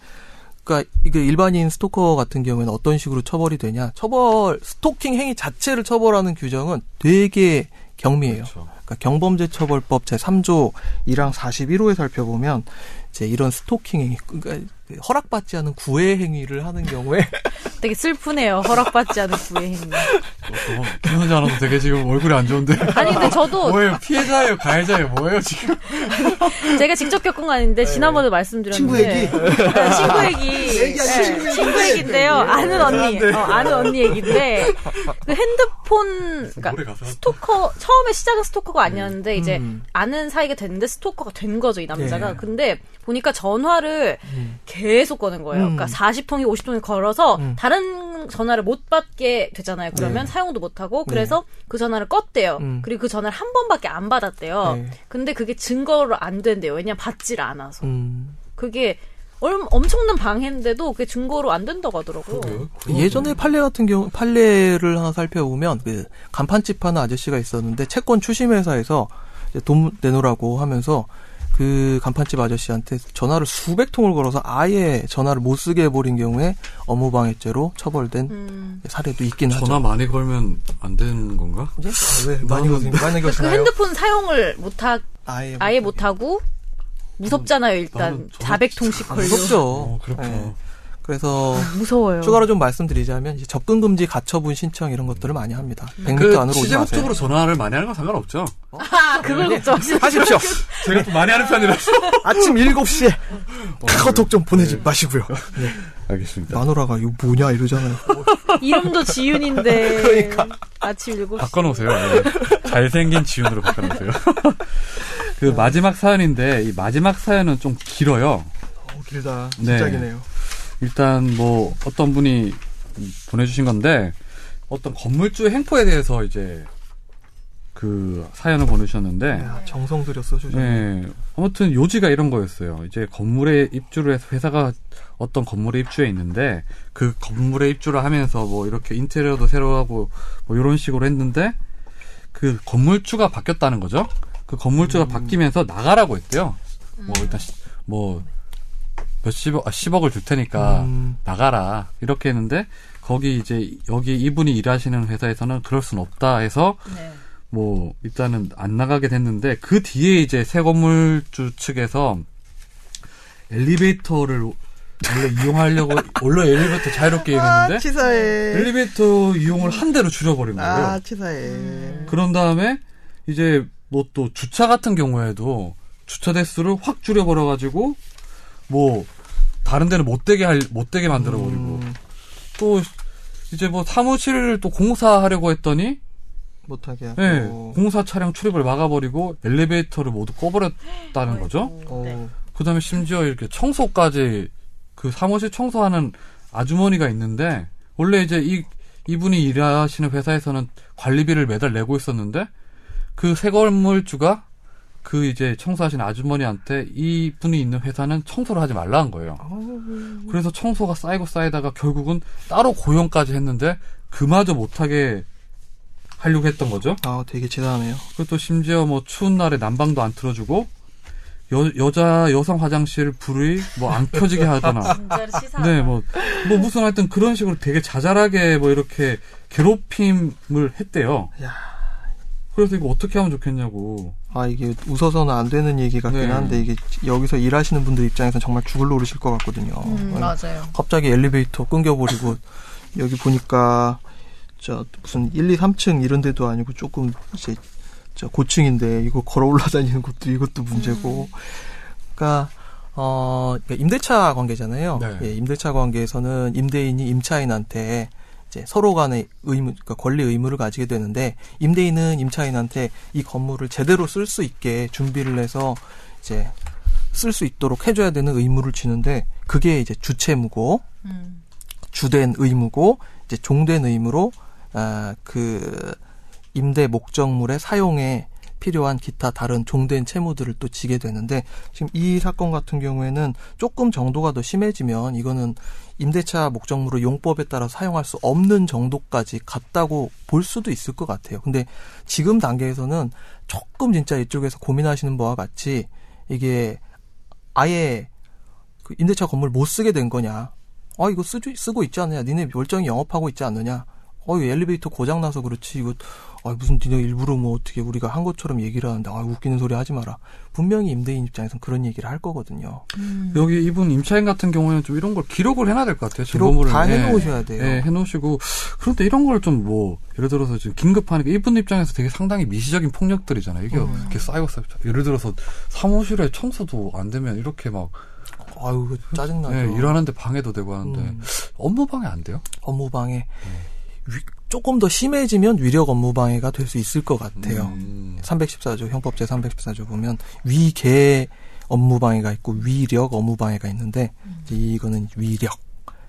Speaker 2: 그러니까 이게 일반인 스토커 같은 경우에는 어떤 식으로 처벌이 되냐? 처벌 스토킹 행위 자체를 처벌하는 규정은 되게 경미해요.
Speaker 5: 그렇죠.
Speaker 2: 그러니까 경범죄처벌법 제 3조 1항 41호에 살펴보면 이제 이런 스토킹 행위, 그러니까 허락받지 않은 구애 행위를 하는 경우에
Speaker 3: 되게 슬프네요. 허락받지 않은 구애 행위.
Speaker 5: 어, 김현지 아나운서 되게 지금 얼굴이 안 좋은데.
Speaker 3: 아니 근데 저도
Speaker 5: 뭐예요? 피해자예요? 가해자예요? 뭐예요 지금?
Speaker 3: 제가 직접 겪은 건 아닌데 지난번에 말씀드렸는데
Speaker 4: 친구 얘기?
Speaker 3: 네, 친구 얘기 네,
Speaker 4: 친구 얘기.
Speaker 3: 친구 얘기인데요 아는 언니 어, 아는 언니 얘기인데 그 핸드폰 그러니까. 스토커 처음에 시작은 스토커가 아니었는데 이제
Speaker 2: 음.
Speaker 3: 아는 사이가 됐는데 스토커가 된 거죠 이 남자가
Speaker 2: 예.
Speaker 3: 근데 보니까 전화를 계속 거는 거예요
Speaker 2: 음.
Speaker 3: 그러니까 40통이 50통이 걸어서
Speaker 2: 음.
Speaker 3: 다른 전화를 못 받게 되잖아요 그러면
Speaker 2: 네.
Speaker 3: 사용도 못 하고 그래서 그 전화를 껐대요
Speaker 2: 음.
Speaker 3: 그리고 그 전화를 한 번밖에 안 받았대요
Speaker 2: 네.
Speaker 3: 근데 그게 증거로 안 된대요 왜냐면 받질 않아서
Speaker 2: 음,
Speaker 3: 그게 얼, 엄청난 방해인데도 그게 증거로 안 된다고 하더라고요.
Speaker 2: 예전에 판례 같은 경우 판례를 하나 살펴보면 그 간판집 하는 아저씨가 있었는데 채권 추심 회사에서 이제 돈 내놓으라고 하면서 그 간판집 아저씨한테 전화를 수백 통을 걸어서 아예 전화를 못 쓰게 해버린 경우에 업무방해죄로 처벌된
Speaker 3: 음.
Speaker 2: 사례도 있긴 하죠.
Speaker 1: 전화 많이 걸면 안 되는 건가?
Speaker 2: 예? 왜 많이 거시 많이
Speaker 3: 그
Speaker 2: 거시나요?
Speaker 3: 핸드폰 사용을 못하,
Speaker 2: 아예
Speaker 3: 아예 못하고 무섭잖아요, 일단.
Speaker 1: 나는 저는
Speaker 3: 400통씩
Speaker 2: 아,
Speaker 3: 걸려.
Speaker 2: 무섭죠.
Speaker 5: 어, 그렇죠.
Speaker 2: 예. 그래서
Speaker 3: 무서워요.
Speaker 2: 추가로 좀 말씀드리자면 이제 접근 금지 가처분 신청 이런 것들을 많이 합니다. 100m
Speaker 1: 그
Speaker 2: 안으로 오지 마세요.
Speaker 1: 목적으로 전화를 많이 하는 건 상관없죠.
Speaker 3: 아, 그걸 걱정하시는
Speaker 2: 하십시오.
Speaker 5: 제가 또 많이 하는 편이라서.
Speaker 2: 아침 7시에 카카오톡 좀 보내지 마시고요. 네.
Speaker 5: 알겠습니다.
Speaker 2: 마누라가 이거 뭐냐 이러잖아요.
Speaker 3: 이름도 지윤인데.
Speaker 2: 그러니까.
Speaker 3: 아침 7시.
Speaker 5: 바꿔놓으세요. 네. 잘생긴 지훈으로 바꿔놓으세요.
Speaker 1: 그 마지막 사연인데 이 마지막 사연은 좀 길어요.
Speaker 2: 어, 길다.
Speaker 1: 네.
Speaker 2: 진짜기네요.
Speaker 1: 일단 뭐 어떤 분이 보내주신 건데 어떤 건물주 행포에 대해서 이제 그 사연을 보내주셨는데
Speaker 2: 야, 정성 들여 써주셨네.
Speaker 1: 네. 아무튼 요지가 이런 거였어요. 이제 건물에 입주를 해서 회사가 어떤 건물에 입주해 있는데 그 건물에 입주를 하면서 뭐 이렇게 인테리어도 새로 하고 뭐 이런 식으로 했는데 그 건물주가 바뀌었다는 거죠. 그 건물주가
Speaker 2: 음.
Speaker 1: 바뀌면서 나가라고 했대요. 뭐 일단 시- 뭐 몇십억 아, 10억을 줄 테니까
Speaker 2: 음.
Speaker 1: 나가라 이렇게 했는데 거기 이제 여기 이분이 일하시는 회사에서는 그럴 순 없다 해서
Speaker 3: 네.
Speaker 1: 뭐 일단은 안 나가게 됐는데 그 뒤에 이제 새 건물주 측에서 엘리베이터를 원래 이용하려고 원래 엘리베이터 자유롭게
Speaker 2: 아,
Speaker 1: 이용했는데
Speaker 2: 치사해.
Speaker 1: 엘리베이터 이용을 한 대로 줄여버린 거예요.
Speaker 2: 아, 치사해.
Speaker 1: 그런 다음에 이제 뭐 또 주차 같은 경우에도 주차 대수를 확 줄여버려 가지고 뭐 다른 데는 못 되게 할 못 되게 만들어 버리고
Speaker 2: 음,
Speaker 1: 또 이제 뭐 사무실을 또 공사하려고 했더니
Speaker 2: 못하게 하고.
Speaker 1: 예, 공사 차량 출입을 막아버리고 엘리베이터를 모두 꺼버렸다는 거죠.
Speaker 2: 어,
Speaker 3: 네.
Speaker 1: 그다음에 심지어 이렇게 청소까지 그 사무실 청소하는 아주머니가 있는데 원래 이제 이 이분이 일하시는 회사에서는 관리비를 매달 내고 있었는데 그 새 건물주가 그 이제 청소하시는 아주머니한테 이 분이 있는 회사는 청소를 하지 말라는 거예요. 그래서 청소가 쌓이고 쌓이다가 결국은 따로 고용까지 했는데 그마저 못하게 하려고 했던 거죠.
Speaker 2: 아, 되게 대단하네요.
Speaker 1: 그리고 또 심지어 뭐 추운 날에 난방도 안 틀어주고 여, 여자 여성 화장실 불이 뭐 안 켜지게 하거나. 네, 뭐, 뭐 무슨 하여튼 그런 식으로 되게 자잘하게 뭐 이렇게 괴롭힘을 했대요.
Speaker 2: 야.
Speaker 1: 그래서 이거 어떻게 하면 좋겠냐고.
Speaker 2: 아, 이게 웃어서는 안 되는 얘기 같긴
Speaker 1: 네.
Speaker 2: 한데, 이게 여기서 일하시는 분들 입장에서는 정말 죽을 노릇일 것 같거든요.
Speaker 3: 음,
Speaker 2: 아니,
Speaker 3: 맞아요.
Speaker 2: 갑자기 엘리베이터 끊겨버리고, 여기 보니까, 저, 무슨 1, 2, 3층 이런 데도 아니고 조금, 이제, 저 고층인데, 이거 걸어 올라다니는 것도 이것도 문제고. 그러니까, 어, 그러니까 임대차 관계잖아요.
Speaker 6: 네.
Speaker 2: 예, 임대차 관계에서는 임대인이 임차인한테 이제 서로 간의 의무, 그러니까 권리 의무를 가지게 되는데 임대인은 임차인한테 이 건물을 제대로 쓸 수 있게 준비를 해서 이제 쓸 수 있도록 해줘야 되는 의무를 지는데 그게 이제 주채무고
Speaker 3: 음.
Speaker 2: 주된 의무고 이제 종된 의무로 아, 그 임대 목적물의 사용에 필요한 기타 다른 종된 채무들을 또 지게 되는데 지금 이 사건 같은 경우에는 조금 정도가 더 심해지면 이거는 임대차 목적물을 용법에 따라 사용할 수 없는 정도까지 갔다고 볼 수도 있을 것 같아요. 근데 지금 단계에서는 조금 진짜 이쪽에서 고민하시는 바와 같이 이게 아예 그 임대차 건물 못 쓰게 된 거냐? 아 이거 쓰, 쓰고 있지 않느냐? 니네 멀쩡히 영업하고 있지 않느냐? 어, 이거 엘리베이터 고장 나서 그렇지. 이거 아 무슨 니네 일부러 뭐 어떻게 우리가 한 것처럼 얘기를 하는데 아 웃기는 소리 하지 마라. 분명히 임대인 입장에서는 그런 얘기를 할 거거든요.
Speaker 1: 여기 이분 임차인 같은 경우에는 좀 이런 걸 기록을 해놔야 될 것 같아요.
Speaker 2: 기록. 다
Speaker 1: 예.
Speaker 2: 해놓으셔야 돼요.
Speaker 1: 예, 해놓으시고. 그런데 이런 걸 좀 뭐, 예를 들어서 지금 긴급하니까 이분 입장에서 되게 상당히 미시적인 폭력들이잖아요. 이게
Speaker 2: 음.
Speaker 1: 이렇게 쌓이고 쌓이고. 예를 들어서 사무실에 청소도 안 되면 이렇게 막,
Speaker 2: 아유 그 짜증나죠.
Speaker 1: 예, 일하는데 방해도 되고 하는데,
Speaker 2: 음.
Speaker 1: 업무 방해 안 돼요?
Speaker 2: 업무 방해 위- 조금 더 심해지면 위력 업무방해가 될 수 있을 것 같아요.
Speaker 1: 음.
Speaker 2: 314조 형법 제 314조 보면 위계 업무방해가 있고 위력 업무방해가 있는데 이제 이거는 위력을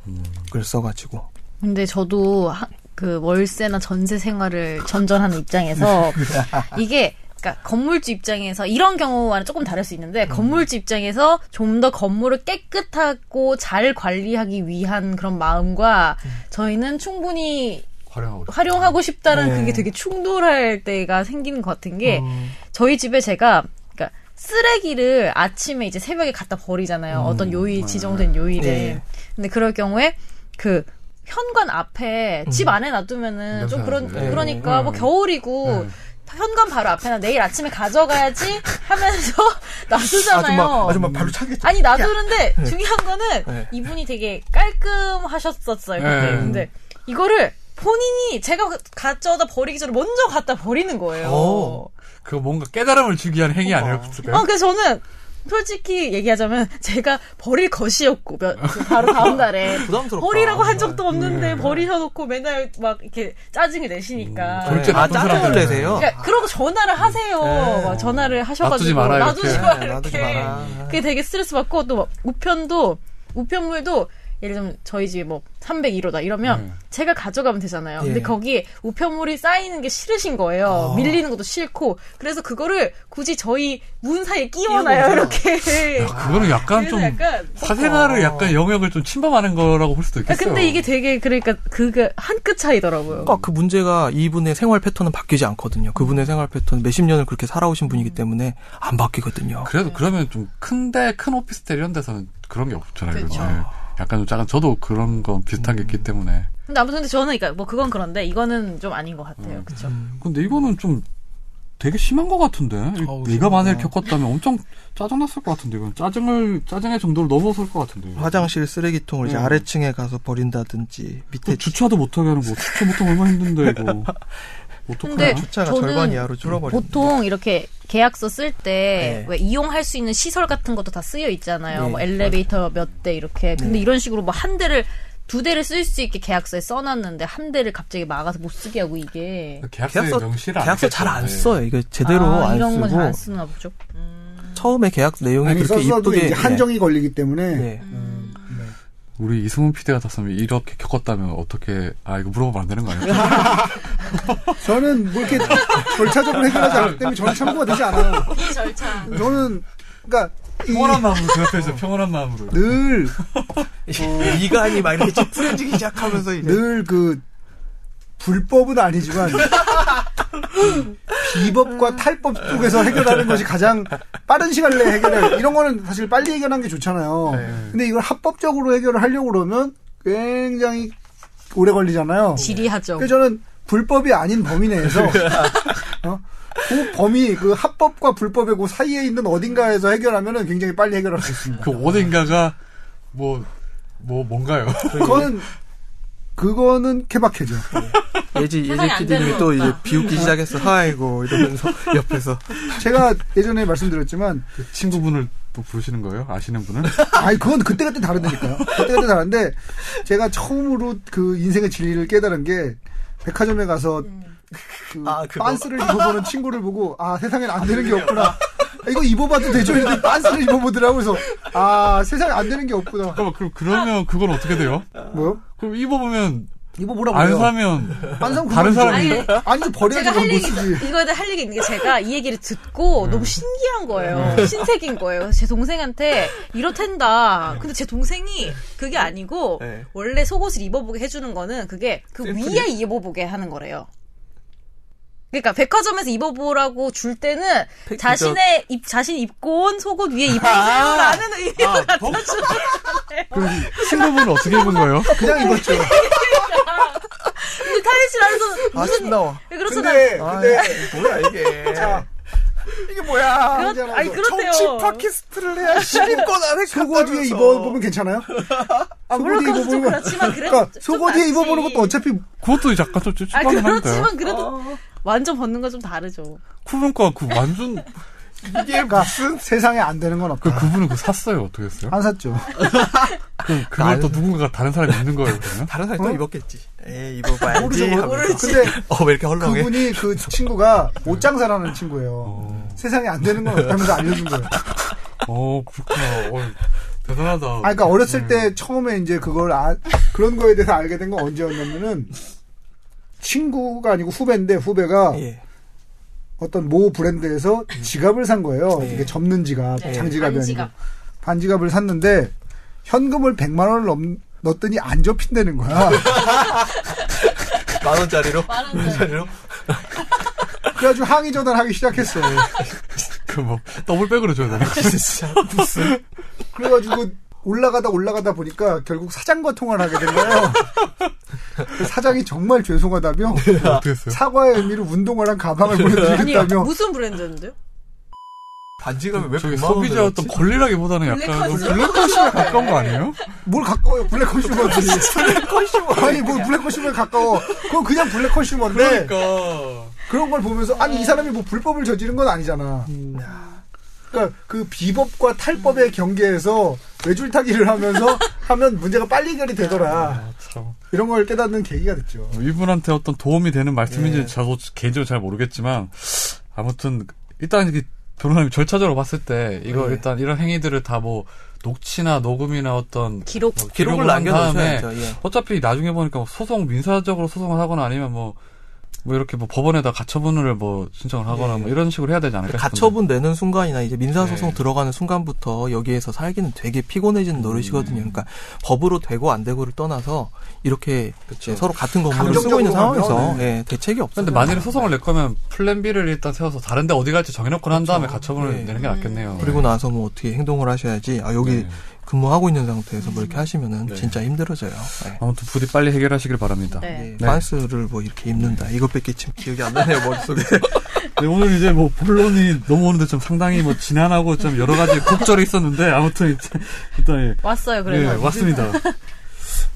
Speaker 1: 음.
Speaker 2: 써가지고
Speaker 3: 근데 저도 하- 그 월세나 전세 생활을 전전하는 입장에서 이게 그러니까 건물주 입장에서 이런 경우와는 조금 다를 수 있는데
Speaker 2: 음.
Speaker 3: 건물주 입장에서 좀 더 건물을 깨끗하고 잘 관리하기 위한 그런 마음과
Speaker 2: 음.
Speaker 3: 저희는 충분히
Speaker 6: 활용하고 싶
Speaker 3: 활용하고 싶다는
Speaker 2: 네.
Speaker 3: 그게 되게 충돌할 때가 생기는 것 같은 게
Speaker 2: 음.
Speaker 3: 저희 집에 제가 그러니까 쓰레기를 아침에 이제 새벽에 갖다 버리잖아요. 어떤 요일 지정된 요일에.
Speaker 2: 네.
Speaker 3: 근데 그럴 경우에 그 현관 앞에 집 안에 놔두면은 좀 그런. 그러니까
Speaker 1: 네.
Speaker 3: 뭐 겨울이고
Speaker 6: 네.
Speaker 3: 현관 바로 앞에나 내일 아침에 가져가야지 하면서 놔두잖아요.
Speaker 7: 아줌마, 아줌마 발로 차겠죠.
Speaker 3: 아니 놔두는데 중요한 거는
Speaker 2: 네.
Speaker 3: 이분이 되게 깔끔하셨었어요 그때.
Speaker 6: 네.
Speaker 3: 근데 이거를 본인이 제가 가져다 버리기 전에 먼저 갖다 버리는 거예요.
Speaker 2: 오.
Speaker 6: 그 뭔가 깨달음을 주기 위한 행위 아니었을까요?
Speaker 3: 어, 그래서 저는 솔직히 얘기하자면 제가 버릴 것이었고 몇, 바로 다음 달에
Speaker 2: 부담스럽다.
Speaker 3: 버리라고 한 적도 없는데
Speaker 6: 네.
Speaker 3: 버리셔놓고 맨날 막 이렇게 짜증을 내시니까.
Speaker 6: 음, 절대
Speaker 2: 아 짜증을 내세요.
Speaker 3: 그러니까 그러고 전화를 하세요.
Speaker 2: 네.
Speaker 3: 막 전화를 하셔가지고
Speaker 6: 놔두지 마라,
Speaker 3: 놔두지
Speaker 6: 이렇게.
Speaker 3: 마라
Speaker 2: 네, 놔두지
Speaker 3: 이렇게.
Speaker 2: 마라.
Speaker 3: 그게 되게 스트레스 받고 또막 우편도 우편물도 예를 들면 저희 집이 뭐 301호다 이러면
Speaker 6: 네.
Speaker 3: 제가 가져가면 되잖아요. 근데
Speaker 2: 예.
Speaker 3: 거기에 우편물이 쌓이는 게 싫으신 거예요.
Speaker 2: 아.
Speaker 3: 밀리는 것도 싫고 그래서 그거를 굳이 저희 문 사이에 끼워놔요 이렇게.
Speaker 6: 야, 그거는 약간
Speaker 3: 그래서
Speaker 6: 좀
Speaker 3: 약간
Speaker 6: 사생활을 약간 영역을 좀 침범하는 거라고 볼 수도
Speaker 3: 아,
Speaker 6: 있겠어요.
Speaker 3: 근데 이게 되게 그러니까 그게 한 끗 차이더라고요.
Speaker 2: 그러니까 그 문제가 이분의 생활 패턴은 바뀌지 않거든요. 그분의 생활 패턴 몇십 년을 그렇게 살아오신 분이기 때문에 안 바뀌거든요.
Speaker 6: 그래도 그러면 좀 큰데 큰 오피스텔 이런 데서는 그런 게 없잖아요.
Speaker 3: 그렇죠.
Speaker 6: 약간 좀 작은 저도 그런 건 비슷한 게 있기 때문에.
Speaker 3: 근데 아무튼 근데 저는 그러니까 뭐 그건 그런데 이거는 좀 아닌 것 같아요. 그렇죠.
Speaker 1: 근데 이거는 좀 되게 심한 것 같은데. 내가 만약에
Speaker 2: 심하다.
Speaker 1: 겪었다면 엄청 짜증났을 것 같은데. 이건 짜증을, 짜증의 정도를 넘어설 것 같은데. 이거.
Speaker 2: 화장실 쓰레기통을 이제
Speaker 1: 음.
Speaker 2: 아래층에 가서 버린다든지 밑에
Speaker 1: 그 주차도 못하게 하는 거. 주차 못하면 얼마나 힘든데, 이거.
Speaker 3: 근데
Speaker 2: 주차가
Speaker 3: 저는
Speaker 2: 절반 이하로 줄어버려.
Speaker 3: 보통 이렇게 계약서 쓸때
Speaker 2: 네.
Speaker 3: 왜 이용할 수 있는 시설 같은 것도 다 쓰여 있잖아요.
Speaker 2: 네,
Speaker 3: 뭐 엘리베이터 몇 대 이렇게. 근데
Speaker 2: 네.
Speaker 3: 이런 식으로 뭐 한 대를 두 대를 쓸 수 있게 계약서에 써놨는데 한 대를 갑자기 막아서 못 쓰게 하고 이게
Speaker 6: 계약서에
Speaker 2: 계약서
Speaker 6: 명시를 안
Speaker 2: 계약서. 잘안
Speaker 6: 네.
Speaker 2: 써요. 이거 제대로
Speaker 3: 아,
Speaker 2: 안
Speaker 3: 이런 건잘
Speaker 2: 쓰고
Speaker 3: 안 쓰나 보죠. 음.
Speaker 2: 처음에 계약 내용이
Speaker 4: 아니
Speaker 2: 그렇게 이쁘게
Speaker 4: 한정이 걸리기 때문에
Speaker 2: 네.
Speaker 4: 음, 네.
Speaker 1: 우리 이승훈 PD 같았으면 이렇게 겪었다면 어떻게 아 이거 물어보면 안 되는 거 아니에요?
Speaker 4: 저는 뭐 이렇게 절차적으로 해결하지 않기 때문에 저는 참고가 되지 않아요.
Speaker 3: 절차.
Speaker 4: 저는 그러니까 이-
Speaker 1: 평온한 마음으로 그 옆에서 평온한 마음으로.
Speaker 4: 늘
Speaker 2: 미간이 막 이렇게 찌푸려지기 시작하면서 이제
Speaker 4: 늘그 불법은 아니지만 비법과 탈법 쪽에서 해결하는 것이 가장 빠른 시간 내에 해결할 이런 거는 사실 빨리 해결하는 게 좋잖아요. 근데 이걸 합법적으로 해결을 하려고 그러면 굉장히 오래 걸리잖아요.
Speaker 3: 지리하죠.
Speaker 4: 그래서 저는 불법이 아닌 범위 내에서 어? 그 범위 그 합법과 불법의 그 사이에 있는 어딘가에서 해결하면은 굉장히 빨리 해결할 수 있습니다.
Speaker 1: 그 어딘가가 뭐, 뭐, 뭔가요?
Speaker 4: 그거는 그거는 케바케죠.
Speaker 2: 예지 예지
Speaker 3: 안
Speaker 2: PD님이
Speaker 3: 또거
Speaker 2: 이제. 비웃기 시작했어. 아이고 이러면서 옆에서
Speaker 4: 제가 예전에 말씀드렸지만
Speaker 1: 친구분을 또 부르시는 거예요? 아시는 분을?
Speaker 4: 아니 그건 그때 그때 다르다니까요. 그때 그때 다른데 제가 처음으로 그 인생의 진리를 깨달은 게 백화점에 가서 그
Speaker 2: 아, 그거.
Speaker 4: 빤스를 입어보는 친구를 보고 아 세상엔 안 되는 게 없구나. 아, 이거 입어봐도 되죠. 근데 빤스를 입어보더라고 그래서 아 세상에 안 되는 게 없구나.
Speaker 1: 그럼, 그럼, 그러면 그건 어떻게 돼요?
Speaker 4: 뭐요?
Speaker 1: 그럼 입어보면,
Speaker 4: 입어보라고
Speaker 1: 안. 사면,
Speaker 4: 안 사면
Speaker 1: 다른. 사람이-
Speaker 4: 아니죠 버려야지
Speaker 3: 제가
Speaker 4: 할못
Speaker 3: 얘기. 이거에 할 얘기 있는 게 제가 이 얘기를 듣고 너무 신기한 거예요. 신세계인 거예요. 제 동생한테 이렇단다. 근데 제 동생이 그게 아니고
Speaker 2: 네.
Speaker 3: 원래 속옷을 입어보게 해주는 거는 그게 그 위에 입어보게 하는 거래요. 그러니까 백화점에서 입어보라고 줄 때는
Speaker 2: 패키저-
Speaker 3: 자신의 입 자신이 입고 온 속옷 위에 입으세요라는 의미로 갖다 주는 거예요.
Speaker 1: 그럼 친구분은 어떻게 입은 거예요?
Speaker 4: 그냥 입었죠.
Speaker 3: 근데 타일 씨 안에서
Speaker 2: 아
Speaker 3: 무슨
Speaker 2: 신나와.
Speaker 3: 왜 그렇잖아요.
Speaker 4: 근데 근데
Speaker 2: 뭐야 이게.
Speaker 4: 자,
Speaker 2: 이게 뭐야?
Speaker 3: 그렇, 아니 그렇대요.
Speaker 2: 정치 팟캐스트를 해야 신임권 안에
Speaker 4: 속옷 위에 입어보면 괜찮아요?
Speaker 3: 아, 물론 그것도 좀 그렇지만 그래도
Speaker 4: 그러니까
Speaker 3: 좀
Speaker 4: 속옷 위에
Speaker 3: 낫지.
Speaker 4: 입어보는 것도 어차피
Speaker 1: 그것도 약간
Speaker 3: 좀아
Speaker 1: 찝찝하긴 한데요.
Speaker 3: 그렇지만 그래도 완전 벗는 건 좀 다르죠.
Speaker 1: 그러니까 그 완전,
Speaker 4: 이게 무슨 세상에 안 되는 건
Speaker 1: 그,
Speaker 4: 없다.
Speaker 1: 그분은 그 샀어요? 어떻게 했어요?
Speaker 4: 안 샀죠.
Speaker 1: 그, 그걸 또 누군가가 다른 사람이 입는 거예요, 그러면?
Speaker 2: 다른 사람이 또 입었겠지. 에이 입어봐야지.
Speaker 4: 모르죠. 근데
Speaker 2: 어 왜 이렇게 헐렁해?
Speaker 4: 그분이 그 친구가 옷장사라는 친구예요.
Speaker 1: 어,
Speaker 4: 세상에 안 되는 건 없다면서 알려준 거예요.
Speaker 1: 어, 그렇구나. 어, 대단하다.
Speaker 4: 아, 그러니까 어렸을 때 처음에 이제 그걸 아, 그런 거에 대해서 알게 된 건 언제였냐면은 친구가 아니고 후배인데 후배가
Speaker 2: 예.
Speaker 4: 어떤 모 브랜드에서 지갑을 산 거예요.
Speaker 2: 네.
Speaker 4: 이게 접는 지갑,
Speaker 3: 네,
Speaker 4: 장지갑이
Speaker 3: 반지갑.
Speaker 4: 아니고 반지갑을 샀는데 현금을 100만 원을 넘, 넣었더니 안 접힌다는 거야.
Speaker 2: 만 원짜리로.
Speaker 3: 만 원짜리.
Speaker 2: 원짜리로.
Speaker 4: 그래가지고 항의 전화를 하기 시작했어요.
Speaker 1: 그 뭐, 더블백으로 줘야 되나?
Speaker 2: 진짜 무슨.
Speaker 4: 그래가지고 올라가다 올라가다 보니까 결국 사장과 통화를 하게 된 거예요. 그 사장이 정말 죄송하다며
Speaker 1: 했어요?
Speaker 4: 사과의 의미로 운동화랑 가방을 보내드리겠다며
Speaker 3: 무슨 브랜드인데요?
Speaker 2: 반지 값이 왜
Speaker 1: 저기
Speaker 2: 100만 원
Speaker 1: 소비자 어떤? 권리라기보다는 약간
Speaker 3: black consumer.
Speaker 1: 그 black consumer에 가까운 거 아니에요?
Speaker 4: 뭘 가까워요 black consumer들이 아니 뭐 black consumer에 가까워 그건 그냥 black consumer인데
Speaker 1: 그러니까.
Speaker 4: 그런 걸 보면서 아니 이 사람이 뭐 불법을 저지른 건 아니잖아 그러니까 그 비법과 탈법의 경계에서 외줄타기를 하면서 하면 문제가 빨리 해결이 되더라
Speaker 1: 아, 참.
Speaker 4: 이런 걸 깨닫는 계기가 됐죠
Speaker 1: 이분한테 어떤 도움이 되는 말씀인지
Speaker 4: 예.
Speaker 1: 저도 개인적으로 잘 모르겠지만 아무튼 일단 이게 변호사님 절차적으로 봤을 때 이거
Speaker 2: 예.
Speaker 1: 일단 이런 행위들을 다 뭐 녹취나 녹음이나 어떤
Speaker 3: 기록.
Speaker 1: 뭐
Speaker 2: 기록을
Speaker 1: 한 다음에
Speaker 2: 남겨놓으셔야죠. 예.
Speaker 1: 어차피 나중에 보니까 뭐 소송 민사적으로 소송을 하거나 아니면 뭐 뭐 이렇게 뭐 법원에다 가처분을 뭐 신청을 하거나
Speaker 2: 예.
Speaker 1: 뭐 이런 식으로 해야 되지 않을까 싶은데.
Speaker 2: 가처분 내는 순간이나 이제 민사소송
Speaker 1: 네.
Speaker 2: 들어가는 순간부터 여기에서 살기는 되게 피곤해지는 노릇이거든요. 그러니까 법으로 되고 안 되고를 떠나서 이렇게 이제 서로 같은 건물을 쓰고 있는 상황에서
Speaker 4: 하면,
Speaker 2: 예, 대책이 없어요.
Speaker 1: 근데 만일에 소송을 낼 거면 플랜 B를 일단 세워서 다른데 어디 갈지 정해놓고 난 다음에 가처분을
Speaker 2: 네.
Speaker 1: 내는 게 낫겠네요.
Speaker 2: 그리고 나서 뭐 어떻게 행동을 하셔야지 아 여기
Speaker 1: 네.
Speaker 2: 근무하고 있는 상태에서 뭐 이렇게 하시면은
Speaker 1: 네.
Speaker 2: 진짜 힘들어져요. 네.
Speaker 1: 아무튼 부디 빨리 해결하시길 바랍니다.
Speaker 3: 네.
Speaker 2: 네, 반스를 뭐 이렇게 입는다. 이것밖에 지금 기억이 안 나네요 머릿속에.
Speaker 1: 네, 오늘 이제 뭐 본론이 넘어오는데 좀 상당히 뭐 지난하고 좀 여러 가지 곡절이 있었는데 아무튼 이제 일단 예,
Speaker 3: 왔어요. 그래서.
Speaker 1: 예, 왔습니다.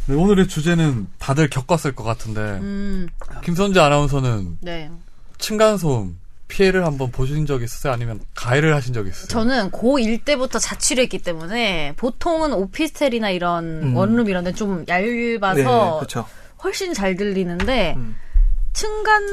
Speaker 1: 네, 오늘의 주제는 다들 겪었을 것 같은데
Speaker 3: 음,
Speaker 1: 김선재 아나운서는
Speaker 3: 네.
Speaker 1: 층간소음 피해를 한번 보신 적 있으세요? 아니면 가해를 하신 적 있으세요?
Speaker 3: 저는 고1 때부터 자취를 했기 때문에 보통은 오피스텔이나 이런
Speaker 2: 음.
Speaker 3: 원룸 이런 데 좀 얇아서
Speaker 2: 네.
Speaker 3: 훨씬 잘 들리는데
Speaker 2: 음.
Speaker 3: 층간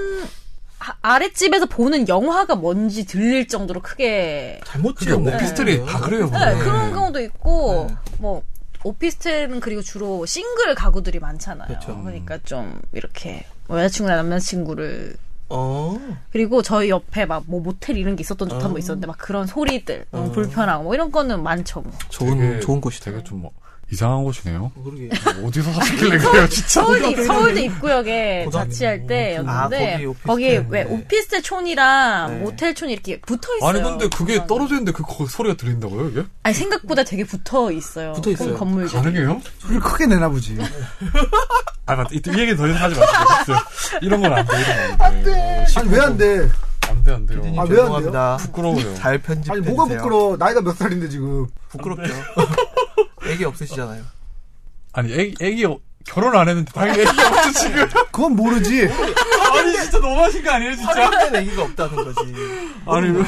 Speaker 3: 하- 아랫집에서 보는 영화가 뭔지 들릴 정도로 크게
Speaker 2: 잘못
Speaker 1: 그게 오피스텔이 다 그래요.
Speaker 3: 네. 그런 경우도 있고
Speaker 2: 네.
Speaker 3: 뭐 오피스텔은 그리고 주로 싱글 가구들이 많잖아요.
Speaker 2: 그렇죠.
Speaker 3: 러니까 좀 이렇게 뭐 여자친구나 남자친구를
Speaker 2: 어.
Speaker 3: 그리고 저희 옆에 막 뭐 모텔 이런 게 있었던 적한번
Speaker 2: 어.
Speaker 3: 있었는데 막 그런 소리들 너무
Speaker 2: 어.
Speaker 3: 불편하고 뭐 이런 거는 많죠. 뭐.
Speaker 2: 좋은
Speaker 1: 되게-
Speaker 2: 좋은 곳이다.
Speaker 1: 되게 좀 뭐, 이상한 곳이네요.
Speaker 2: 그러게.
Speaker 1: 어디서 사셨길래 그래요, 진짜.
Speaker 3: 서울대 서울대 입구역에. 자취할 때였는데
Speaker 2: 아, 거기.
Speaker 3: 거기 왜
Speaker 2: 네.
Speaker 3: 오피스텔촌이랑
Speaker 2: 네.
Speaker 3: 모텔촌이 이렇게 붙어 있어요.
Speaker 1: 아니, 근데 그게 떨어져 있는데 그 거- 소리가 들린다고요, 이게?
Speaker 3: 아니 생각보다 되게 붙어 있어요.
Speaker 2: 붙어 있어요.
Speaker 3: 건물들.
Speaker 1: 가능해요?
Speaker 4: 소리를 크게 내나 보지.
Speaker 1: 아, 맞다. 이, 이 얘기 더 이상 하지 마세요. 이런 건 안 돼, 이런 건 안 돼.
Speaker 4: 아니 왜 안 돼?
Speaker 1: 안 돼, 안 돼요.
Speaker 4: 아, 왜 안 돼요?
Speaker 2: 죄송합니다.
Speaker 1: 부끄러워요.
Speaker 2: 잘 편집해
Speaker 4: 아니 뭐가. 부끄러워? 나이가 몇 살인데 지금.
Speaker 2: 부끄럽죠. 애기 없으시잖아요.
Speaker 1: 아니, 애기, 애기, 어- 결혼 안 했는데 당연히 애기 없죠, 지금.
Speaker 4: 그건 모르지.
Speaker 1: 아니, 진짜 너무하신 거 아니에요, 진짜?
Speaker 2: 된 애기가 없다는 거지.
Speaker 1: 아니, 왜,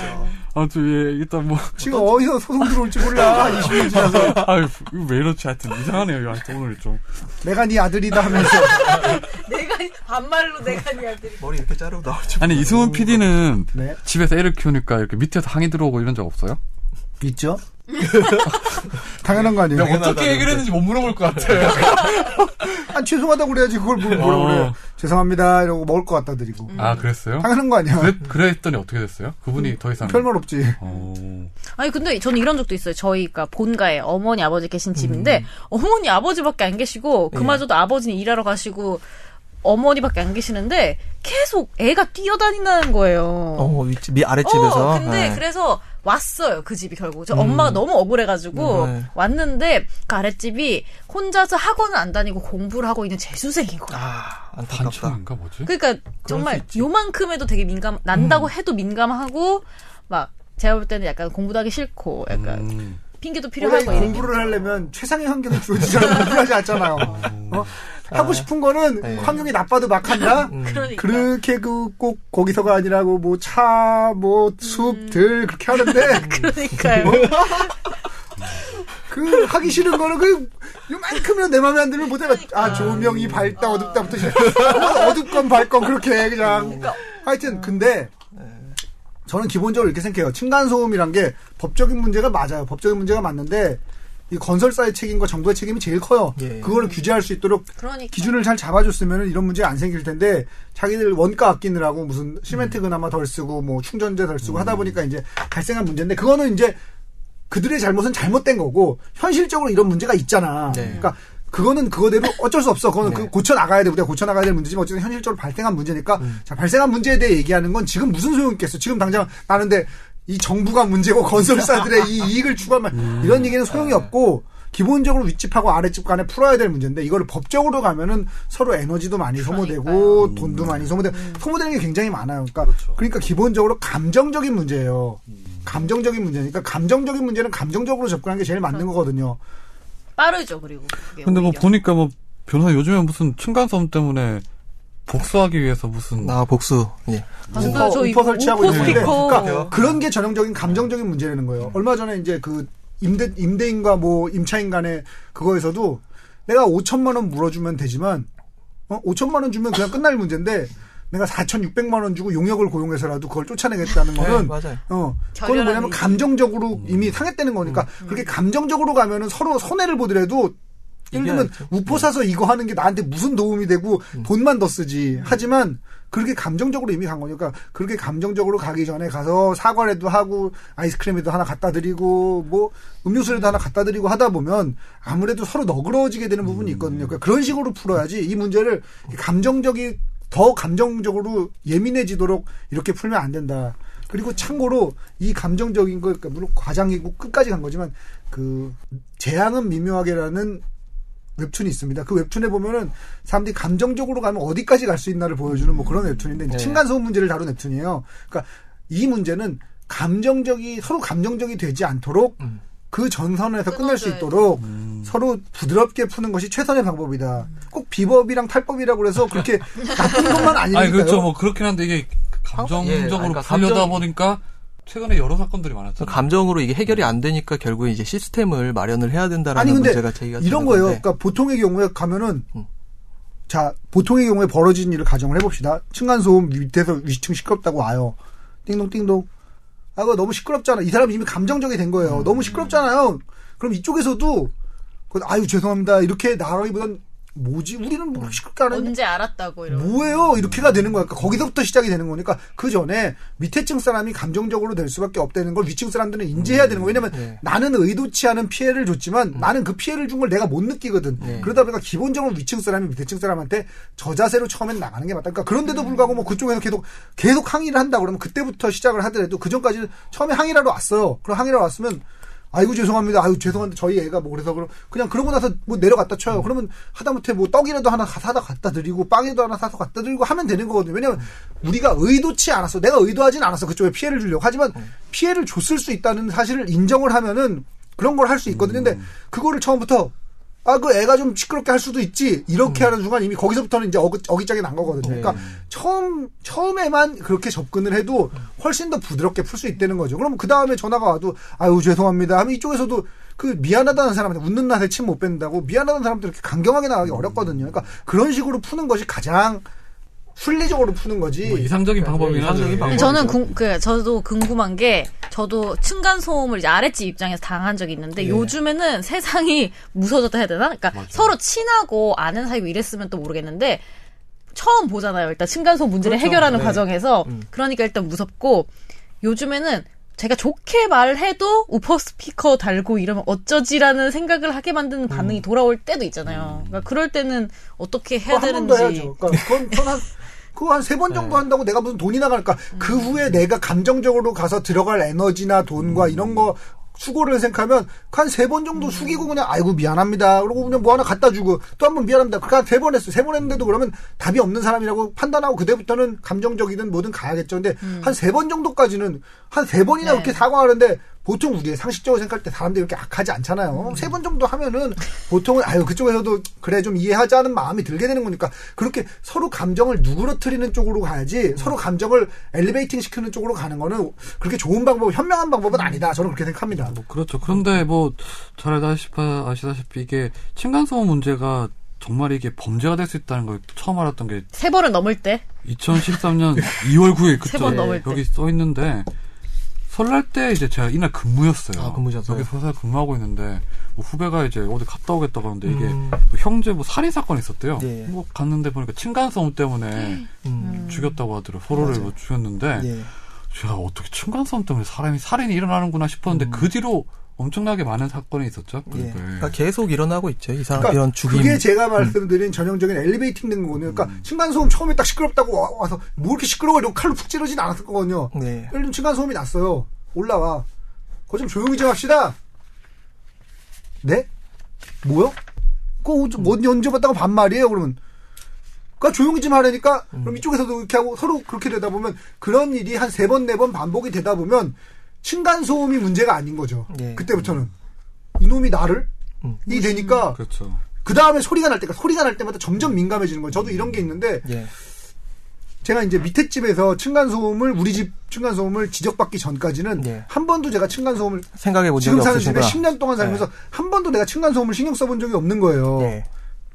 Speaker 1: 아무튼, 예, 일단 뭐.
Speaker 4: 지금 어디서 소송 들어올지 몰라. 20년 지나서
Speaker 1: 아유, 왜 이렇지? 하여튼, 이상하네요, 하여튼, 오늘 좀.
Speaker 4: 내가 네 아들이다 하면서
Speaker 3: 내가 반말로 내가 네 아들이.
Speaker 2: 머리 이렇게 자르고 나올 줄.
Speaker 1: 아니, 이승훈 PD는
Speaker 4: 네
Speaker 1: 집에서 애를 키우니까 이렇게 밑에서 항의 들어오고 이런 적 없어요?
Speaker 4: 있죠. 당연한 거 아니에요?
Speaker 1: 어떻게 얘기를 했는지 못 물어볼 것 같아요.
Speaker 4: 아 죄송하다고 그래야지 그걸 뭐- 뭐라
Speaker 1: 어.
Speaker 4: 그래. 죄송합니다 이러고 먹을 것 갖다 드리고.
Speaker 1: 아, 그랬어요?
Speaker 4: 당연한 거 아니야.
Speaker 1: 그랬, 그랬더니 어떻게 됐어요? 그분이 더 이상.
Speaker 4: 별말 없지.
Speaker 1: 어.
Speaker 3: 아니 근데 저는 이런 적도 있어요. 저희가 본가에 어머니 아버지 계신 집인데 어머니 아버지밖에 안 계시고 그마저도 아버지는 일하러 가시고 어머니밖에 안 계시는데 계속 애가 뛰어다닌다는 거예요.
Speaker 2: 어, 미 아랫집에서.
Speaker 3: 어, 근데
Speaker 2: 네.
Speaker 3: 그래서 왔어요 그 집이 결국 저 엄마가 너무 억울해가지고
Speaker 2: 네.
Speaker 3: 왔는데 그 아랫집이 혼자서 학원을 안 다니고 공부를 하고 있는 재수생인 거야.
Speaker 2: 아, 안타깝다.
Speaker 1: 뭐지?
Speaker 3: 그러니까 정말 요만큼에도 되게 민감 난다고 해도 민감하고 막 제가 볼 때는 약간 공부도 하기 싫고 약간
Speaker 1: 음.
Speaker 3: 핑계도 필요하고 이런
Speaker 4: 공부를 하려면 최상의 환경이 주어지잖아. 공부하지 않잖아요. 어? 하고 싶은 거는
Speaker 2: 네.
Speaker 4: 환경이 나빠도 막 한다.
Speaker 3: 그러니까
Speaker 4: 그렇게 그 꼭 거기서가 아니라고 뭐 차, 뭐 숲, 들 그렇게 하는데
Speaker 3: 그러니까요.
Speaker 4: 그 하기 싫은 거는 그 요만큼이라도 내 마음에 안 들면 못해. 아 조명이 밝다 어둡다부터 시작. 어둡건 밝건 그렇게 그냥. 하여튼 근데 저는 기본적으로 이렇게 생각해요. 층간 소음이란 게 법적인 문제가 맞아요. 법적인 문제가 맞는데 이 건설사의 책임과 정부의 책임이 제일 커요.
Speaker 2: 예.
Speaker 4: 그거를 규제할 수 있도록
Speaker 3: 그러니까.
Speaker 4: 기준을 잘 잡아줬으면 이런 문제가 안 생길 텐데 자기들 원가 아끼느라고 무슨 시멘트 그나마 덜 쓰고 뭐 충전재 덜 쓰고 하다 보니까 이제 발생한 문제인데 그거는 이제 그들의 잘못은 잘못된 거고 현실적으로 이런 문제가 있잖아.
Speaker 2: 네.
Speaker 4: 그러니까 그거는 그거대로 어쩔 수 없어. 그거는
Speaker 2: 네.
Speaker 4: 그 고쳐 나가야 돼. 우리가 고쳐 나가야 될 문제지만 어쨌든 현실적으로 발생한 문제니까 자 발생한 문제에 대해 얘기하는 건 지금 무슨 소용 있겠어. 지금 당장 나는데 이 정부가 문제고 건설사들의 이 이익을 추구하면 이런 얘기는 소용이 없고 기본적으로 윗집하고 아랫집 간에 풀어야 될 문제인데 이거를 법적으로 가면은 서로 에너지도 많이 소모되고 돈도 많이 소모되고 소모되는 게 굉장히 많아요. 그러니까 그러니까 기본적으로 감정적인 문제예요. 감정적인 문제니까 감정적인 문제는 감정적으로 접근하는 게 제일 맞는 거거든요.
Speaker 3: 빠르죠 그리고. 그게
Speaker 1: 근데 뭐
Speaker 3: 오히려.
Speaker 1: 보니까 뭐 변호사 요즘에 무슨 층간소음 때문에 복수하기 위해서 무슨
Speaker 2: 나 복수. 예.
Speaker 3: 아,
Speaker 4: 우퍼,
Speaker 3: 저
Speaker 4: 우퍼 설치하고 있는데. 그러니까 그런 게 전형적인 감정적인 문제라는 거예요. 얼마 전에 이제 그 임대 임대인과 뭐 임차인 간의 그거에서도 내가 5천만 원 물어주면 되지만 어 5천만 원 주면 그냥 끝날 문제인데 내가 4,600만 원 주고 용역을 고용해서라도 그걸 쫓아내겠다는
Speaker 2: 네,
Speaker 4: 거는
Speaker 2: 맞아요.
Speaker 4: 어, 그거는
Speaker 3: 결연한
Speaker 4: 뭐냐면. 감정적으로 이미 상했다는 거니까 그렇게 감정적으로 가면은 서로 손해를 보더라도 예를 들면. 우포 사서 이거 하는 게 나한테 무슨 도움이 되고 돈만 더 쓰지. 하지만 그렇게 감정적으로 이미 간 거니까 그렇게 감정적으로 가기 전에 가서 사과라도 하고 아이스크림에도 하나 갖다 드리고 뭐 음료수라도 하나 갖다 드리고 하다 보면 아무래도 서로 너그러워지게 되는 부분이 있거든요. 그러니까 그런 식으로 풀어야지 이 문제를 감정적이 더 감정적으로 예민해지도록 이렇게 풀면 안 된다. 그리고 참고로 이 감정적인 거, 그러니까 물론 과장이고 끝까지 간 거지만 그 재앙은 미묘하게라는 웹툰이 있습니다. 그 웹툰에 보면은 사람들이 감정적으로 가면 어디까지 갈 수 있나를 보여주는 뭐 그런 웹툰인데
Speaker 2: 네.
Speaker 4: 층간소음 문제를 다룬 웹툰이에요. 그러니까 이 문제는 감정적이 서로 감정적이 되지 않도록
Speaker 2: 음.
Speaker 4: 그 전선에서 끝날 수. 있도록 서로 부드럽게 푸는 것이 최선의 방법이다. 꼭 비법이랑 탈법이라고 해서 그렇게 나쁜 것만 아니니까요.
Speaker 1: 아니 그렇죠 뭐 그렇긴 한데 이게 감정적으로
Speaker 2: 예, 그러니까
Speaker 1: 풀려다
Speaker 2: 감정-
Speaker 1: 보니까 최근에 여러 사건들이 많았잖아요.
Speaker 2: 감정으로 이게 해결이 안 되니까 결국에 이제 시스템을 마련을 해야 된다라는
Speaker 4: 아니 근데
Speaker 2: 문제가 제기가
Speaker 4: 이런 거예요.
Speaker 2: 건데.
Speaker 4: 그러니까 보통의 경우에 가면은
Speaker 2: 음.
Speaker 4: 자 보통의 경우에 벌어진 일을 가정을 해봅시다. 층간소음 밑에서 위층 시끄럽다고 와요. 띵동 띵동. 아 그거 너무 시끄럽잖아. 이 사람 이미 감정적이 된 거예요. 너무 시끄럽잖아요. 그럼 이쪽에서도 그, 아유 죄송합니다 이렇게 나가기보단 뭐지 우리는 뭐 시끄럽게 안 했는데
Speaker 3: 언제 알았다고 이런.
Speaker 4: 뭐예요? 이렇게가 되는 거니까 거기서부터 시작이 되는 거니까 그 전에 밑에층 사람이 감정적으로 될 수밖에 없다는 걸 위층 사람들은 인지해야 되는 거예요. 왜냐면
Speaker 2: 네.
Speaker 4: 나는 의도치 않은 피해를 줬지만 나는 그 피해를 준 걸 내가 못 느끼거든.
Speaker 2: 네.
Speaker 4: 그러다 보니까 기본적으로 위층 사람이 밑에층 사람한테 저 자세로 처음엔 나가는 게 맞다. 그러니까 그런데도 불구하고 뭐 그쪽에서 계속 계속 항의를 한다 그러면 그때부터 시작을 하더라도 그 전까지는 처음에 항의를 하러 왔어요. 그럼 항의를 하러 왔으면 아이고 죄송합니다. 아유 죄송한데 저희 애가 뭐 그래서 그럼 그냥 그러고 나서 뭐 내려갔다 쳐요. 그러면 하다못해 뭐 떡이라도 하나 가- 사다 갖다 드리고 빵이라도 하나 사서 갖다 드리고 하면 되는 거거든요. 왜냐면 우리가 의도치 않았어. 내가 의도하진 않았어. 그쪽에 피해를 주려고. 하지만 피해를 줬을 수 있다는 사실을 인정을 하면은 그런 걸 할 수 있거든요. 근데 그거를 처음부터 아, 그 애가 좀 시끄럽게 할 수도 있지. 이렇게 하는 순간 이미 거기서부터는 이제 어기, 어기짝이 난 거거든요. 그러니까 처음, 처음에만 그렇게 접근을 해도 훨씬 더 부드럽게 풀 수 있다는 거죠. 그럼 그 다음에 전화가 와도, 아유, 죄송합니다. 하면 이쪽에서도 그 미안하다는 사람한테 웃는 낯에 침못 뺀다고 미안하다는 사람들 이렇게 강경하게 나가기 어렵거든요. 그러니까 그런 식으로 푸는 것이 가장 순리적으로 푸는 거지.
Speaker 1: 뭐 이상적인 방법이긴 하죠.
Speaker 2: 이상적인
Speaker 1: 예.
Speaker 2: 방법.
Speaker 3: 저는 궁, 그 저도 궁금한 게 저도 층간 소음을 이제 아랫집 입장에서 당한 적이 있는데 요즘에는 세상이 무서워졌다 해야 되나? 그러니까 서로 친하고 아는 사이고 이랬으면 또 모르겠는데 처음 보잖아요. 일단 층간 소음 문제를
Speaker 2: 그렇죠.
Speaker 3: 해결하는
Speaker 2: 네.
Speaker 3: 과정에서 그러니까 일단 무섭고 요즘에는 제가 좋게 말해도 우퍼 스피커 달고 이러면 어쩌지라는 생각을 하게 만드는 반응이 돌아올 때도 있잖아요. 그러니까 그럴 때는 어떻게 해야
Speaker 4: 그거 한번더
Speaker 3: 되는지.
Speaker 4: 해야죠. 그러니까 그건, 그건 한, 그거 한 세 번 정도 한다고 내가 무슨 돈이 나갈까. 그 후에 내가 감정적으로 가서 들어갈 에너지나 돈과 이런 거 수고를 생각하면 한 세 번 정도 숙이고 그냥 아이고 미안합니다. 그러고 그냥 뭐 하나 갖다 주고 또 한 번 미안합니다. 그러니까 세번 했어. 세 번 했는데도 그러면 답이 없는 사람이라고 판단하고 그때부터는 감정적이든 뭐든 가야겠죠. 근데 한세 번 정도까지는 한 세 번이나
Speaker 3: 네.
Speaker 4: 그렇게 사과하는데 보통 우리 상식적으로 생각할 때 사람들이 그렇게 악하지 않잖아요. 세번 정도 하면은 보통은 아유 그쪽에서도 그래 좀 이해하자는 마음이 들게 되는 거니까 그렇게 서로 감정을 누그러뜨리는 쪽으로 가야지 서로 감정을 엘리베이팅 시키는 쪽으로 가는 거는 그렇게 좋은 방법, 현명한 방법은 아니다. 저는 그렇게 생각합니다.
Speaker 1: 뭐 그렇죠. 그런데 뭐 잘 아시다시피, 아시다시피 이게 층간소음 문제가 정말 이게 범죄가 될 수 있다는 걸 처음 알았던 게
Speaker 3: 세 번을 넘을 때
Speaker 1: 2013년 2월 9일
Speaker 3: 세
Speaker 1: 그때
Speaker 3: 번 넘을 때.
Speaker 1: 여기 써 있는데 설날 때 이제 제가 이날 근무였어요.
Speaker 2: 아, 근무셨어요?
Speaker 1: 여기 회사에 근무하고 있는데 뭐 후배가 이제 어디 갔다 오겠다고 하는데 이게
Speaker 2: 음.
Speaker 1: 뭐 형제 뭐 살인 사건이 있었대요.
Speaker 2: 예.
Speaker 1: 뭐 갔는데 보니까 층간소음 때문에
Speaker 2: 음.
Speaker 1: 죽였다고 하더라고. 서로를
Speaker 2: 맞아요.
Speaker 1: 뭐 죽였는데
Speaker 2: 예.
Speaker 1: 제가 어떻게 층간소음 때문에 사람이 살인이 일어나는구나 싶었는데 그 뒤로 엄청나게 많은 사건이 있었죠.
Speaker 2: 음. 예.
Speaker 1: 그러니까.
Speaker 2: 계속 일어나고 있죠. 이 사람
Speaker 4: 그러니까
Speaker 2: 이런 죽임.
Speaker 4: 그게 제가 말씀드린 전형적인 엘리베이팅 된 거거든요. 그러니까 층간소음 처음에 딱 시끄럽다고 와- 와서 뭐 이렇게 시끄러워 이러고 칼로 푹 찌르진 않았을 거거든요.
Speaker 2: 네.
Speaker 4: 예를 층간소음이 났어요. 올라와. 그거 좀 조용히 좀 합시다. 네? 뭐요? 그거 뭐 얹어봤다고 반말이에요, 그러면. 그러니까 조용히 좀 하라니까, 그럼 이쪽에서도 이렇게 하고 서로 그렇게 되다 보면 그런 일이 한 세 번, 네 번 반복이 되다 보면 층간 소음이 문제가 아닌 거죠.
Speaker 2: 예.
Speaker 4: 그때부터는. 이놈이 나를?
Speaker 2: 음.
Speaker 4: 이 되니까
Speaker 1: 그렇죠.
Speaker 4: 그 다음에 소리가 날 때가 소리가 날 때마다 점점 민감해지는 거예요. 저도 이런 게 있는데
Speaker 2: 예.
Speaker 4: 제가 이제 밑에 집에서 층간 소음을 우리 집 층간 소음을 지적받기 전까지는
Speaker 2: 네.
Speaker 4: 한 번도 제가 층간 소음을
Speaker 2: 생각해 본 적이
Speaker 4: 지금 사는 집에
Speaker 2: 없으신구나.
Speaker 4: 10년 동안 살면서 한 번도 내가 층간 소음을 신경 써본 적이 없는 거예요.
Speaker 2: 예.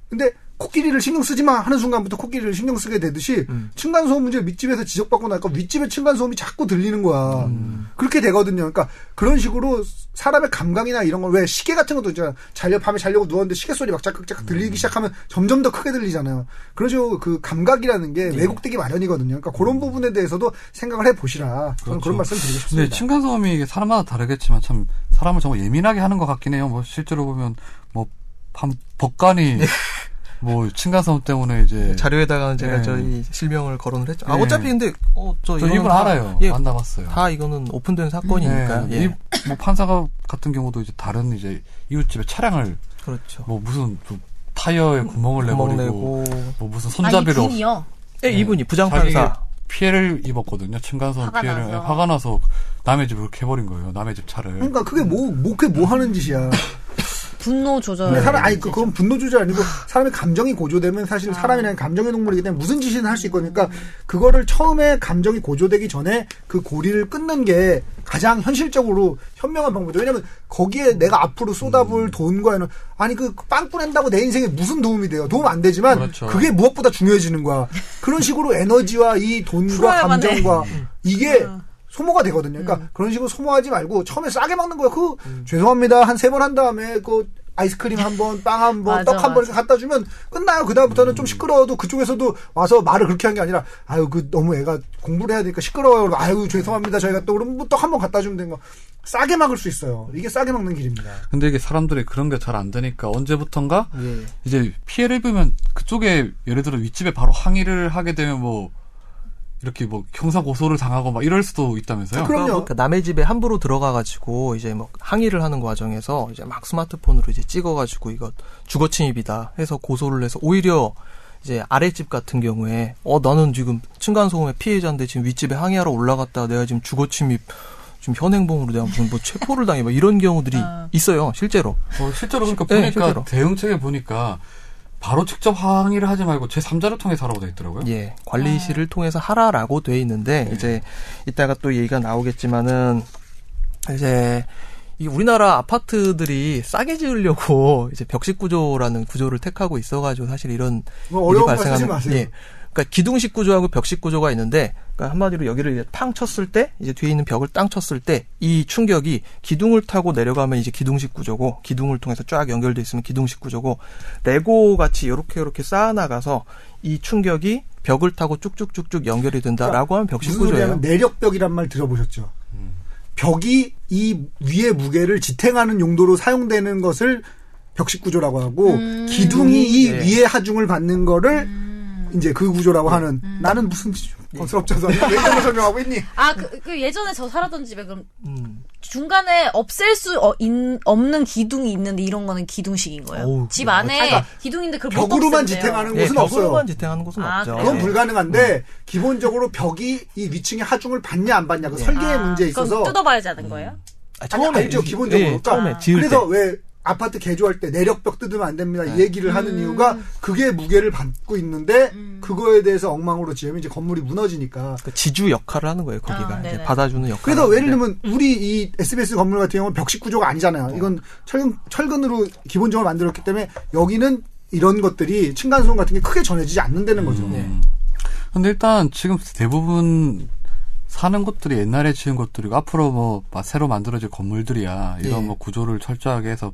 Speaker 4: 근데 코끼리를 신경 쓰지 마 하는 순간부터 코끼리를 신경 쓰게 되듯이
Speaker 2: 음.
Speaker 4: 층간 소음 문제 밑집에서 지적받고 나니까 윗집에 층간 소음이 자꾸 들리는 거야.
Speaker 2: 음.
Speaker 4: 그렇게 되거든요. 그러니까 그런 식으로 사람의 감각이나 이런 걸 왜 시계 같은 것도 있잖아. 자려 밤에 자려고 누웠는데 시계 소리 막 자극자극 들리기
Speaker 2: 음.
Speaker 4: 시작하면 점점 더 크게 들리잖아요. 그런 식으로 그 감각이라는 게
Speaker 2: 예.
Speaker 4: 왜곡되기 마련이거든요. 그러니까 그런 부분에 대해서도 생각을 해 보시라. 저는
Speaker 1: 그렇죠.
Speaker 4: 그런 말씀 드리고 싶습니다.
Speaker 1: 층간소음이 이게 사람마다 다르겠지만 참 사람을 정말 예민하게 하는 것 같긴 해요. 뭐 실제로 보면 뭐한 법관이 뭐 층간소음 때문에 이제
Speaker 2: 자료에다가는 제가
Speaker 1: 예.
Speaker 2: 저희 실명을 거론을 했죠. 아
Speaker 1: 예.
Speaker 2: 어차피 근데 어저
Speaker 1: 저 이분 알아요.
Speaker 2: 예,
Speaker 1: 만나봤어요.
Speaker 2: 다 이거는 오픈된 사건이니까.
Speaker 1: 네,
Speaker 2: 예.
Speaker 1: 이, 뭐 판사가 같은 경우도 이제 다른 이제 이웃집에 차량을
Speaker 2: 그렇죠.
Speaker 1: 뭐 무슨 그 타이어에 구멍을
Speaker 2: 구멍
Speaker 1: 내버리고
Speaker 2: 내고
Speaker 1: 뭐 무슨
Speaker 3: 아니
Speaker 1: 손잡이로
Speaker 3: 분이요.
Speaker 2: 예, 이분이
Speaker 1: 자기
Speaker 2: 부장 판사.
Speaker 1: 피해를 입었거든요. 층간소음 피해를
Speaker 3: 나서.
Speaker 1: 예, 화가 나서 남의 집을 이렇게 해버린 거예요. 남의 집 차를.
Speaker 4: 그러니까 그게 뭐, 뭐, 그게 뭐 하는 짓이야.
Speaker 3: 분노 조절.
Speaker 4: 근데 사람 아니 그- 그건 분노 조절 아니고 사람의 감정이 고조되면 사실 사람이라는 감정의 동물이기 때문에 무슨 짓이든 할 수 있거니까 그거를 처음에 감정이 고조되기 전에 그 고리를 끊는 게 가장 현실적으로 현명한 방법이죠. 왜냐면 거기에 내가 앞으로 쏟아부을 돈과는 아니 그 빵 뿌낸다고 내 인생에 무슨 도움이 돼요? 도움 안 되지만
Speaker 1: 그렇죠.
Speaker 4: 그게 무엇보다 중요해지는 거야. 그런 식으로 에너지와 이 돈과. 감정과 이게 소모가 되거든요. 그러니까 그런 식으로 소모하지 말고 처음에 싸게 먹는 거야. 그 죄송합니다. 한 세 번 한 다음에 그 아이스크림 한 번, 빵 한 번, 떡 한번
Speaker 3: 맞아.
Speaker 4: 이렇게 갖다 주면 끝나요. 그 다음부터는 좀 시끄러워도 그쪽에서도 와서 말을 그렇게 한 게 아니라 아유 그 너무 애가 공부를 해야 되니까 시끄러워요. 아유 죄송합니다. 저희가 또 그럼 뭐 떡한 번 갖다 주면 되는 거 싸게 막을 수 있어요. 이게 싸게 막는 길입니다.
Speaker 1: 근데 이게 사람들이 그런 게 잘 안 되니까 언제부턴가
Speaker 2: 예.
Speaker 1: 이제 피해를 입으면 그쪽에 예를 들어 윗집에 바로 항의를 하게 되면 뭐 이렇게 뭐 형사 고소를 당하고 막 이럴 수도 있다면서요?
Speaker 4: 그럼요.
Speaker 2: 그러니까 남의 집에 함부로 들어가가지고 이제 뭐 항의를 하는 과정에서 이제 막 스마트폰으로 이제 찍어가지고 이거 주거 침입이다 해서 고소를 해서 오히려 이제 아랫집 같은 경우에 어 나는 지금 층간 소음의 피해자인데 지금 윗집에 항의하러 올라갔다 내가 지금 주거 침입 지금 현행범으로 내가 무슨 뭐 체포를 당해 막 이런 경우들이
Speaker 3: 아.
Speaker 2: 있어요 실제로
Speaker 1: 어, 실제로 그러니까
Speaker 2: 네,
Speaker 1: 보니까
Speaker 2: 실제로.
Speaker 1: 대응책에 보니까 바로 직접 항의를 하지 말고 제 3자를 통해서 하라고 돼 있더라고요.
Speaker 2: 예, 관리실을 통해서 하라라고 돼 있는데 이제 이따가 또 얘기가 나오겠지만은 이제 이 우리나라 아파트들이 싸게 지으려고 이제 벽식 구조라는 구조를 택하고 있어가지고 사실 이런
Speaker 4: 뭐
Speaker 2: 일이 발생하는
Speaker 4: 마세요.
Speaker 2: 예. 그러니까 기둥식 구조하고 벽식 구조가 있는데 그러니까 한마디로 여기를 이제 탕 쳤을 때 이제 뒤에 있는 벽을 땅 쳤을 때 이 충격이 기둥을 타고 내려가면 이제 기둥식 구조고 기둥을 통해서 쫙 연결돼 있으면 기둥식 구조고 레고 같이 이렇게 이렇게 쌓아 나가서 이 충격이 벽을 타고 쭉쭉쭉쭉 연결이 된다라고 하면 벽식 구조예요.
Speaker 4: 내력벽이란 말 들어보셨죠? 벽이 이 위의 무게를 지탱하는 용도로 사용되는 것을 벽식 구조라고 하고
Speaker 3: 음.
Speaker 4: 기둥이 이
Speaker 2: 네.
Speaker 4: 위의 하중을 받는 거를 이제 그 구조라고 하는
Speaker 3: 음.
Speaker 4: 나는 무슨 건설업자서 왜 이런 걸 설명하고 있니?
Speaker 3: 아, 그, 그 예전에 저 살았던 집에 그럼
Speaker 2: 음.
Speaker 3: 중간에 없앨 수 어, 인- 없는 기둥이 있는데 이런 거는 기둥식인 거예요.
Speaker 2: 어우,
Speaker 3: 집
Speaker 2: 그래.
Speaker 3: 안에
Speaker 4: 그러니까
Speaker 3: 기둥인데 그걸 못
Speaker 4: 벽으로만. 지탱하는
Speaker 2: 예,
Speaker 4: 곳은 없어요.
Speaker 2: 벽으로만 지탱하는 곳은
Speaker 3: 아,
Speaker 2: 없죠.
Speaker 4: 그건
Speaker 3: 네.
Speaker 4: 불가능한데 기본적으로 벽이 이 위층의 하중을 받냐 안 받냐 그 설계의
Speaker 3: 아,
Speaker 4: 문제에 있어서
Speaker 3: 뜯어봐야지 하는 거예요?
Speaker 2: 아,
Speaker 4: 아니, 알죠
Speaker 2: 이-
Speaker 4: 기본적으로
Speaker 2: 예,
Speaker 4: 그러니까
Speaker 2: 처음에 지을
Speaker 4: 그래서
Speaker 2: 때.
Speaker 4: 왜 아파트 개조할 때 내력벽 뜯으면 안 됩니다
Speaker 2: 네.
Speaker 4: 이 얘기를
Speaker 3: 음.
Speaker 4: 하는 이유가 그게 무게를 받고 있는데
Speaker 3: 음.
Speaker 4: 그거에 대해서 엉망으로 지으면 이제 건물이 무너지니까
Speaker 2: 그 지주 역할을 하는 거예요. 거기가
Speaker 3: 아,
Speaker 2: 이제. 받아주는 역할.
Speaker 4: 그래서 예를 들면 우리 이 SBS 건물 같은 경우는 벽식 구조가 아니잖아요 이건 철근 철근으로 기본적으로 만들었기 때문에 여기는 이런 것들이 층간소음 같은 게 크게 전해지지 않는다는 거죠
Speaker 1: 음. 근데 일단 지금 대부분 사는 곳들이 옛날에 지은 것들이고 앞으로 뭐 마- 새로 만들어질 건물들이야 이런
Speaker 2: 예.
Speaker 1: 뭐 구조를 철저하게 해서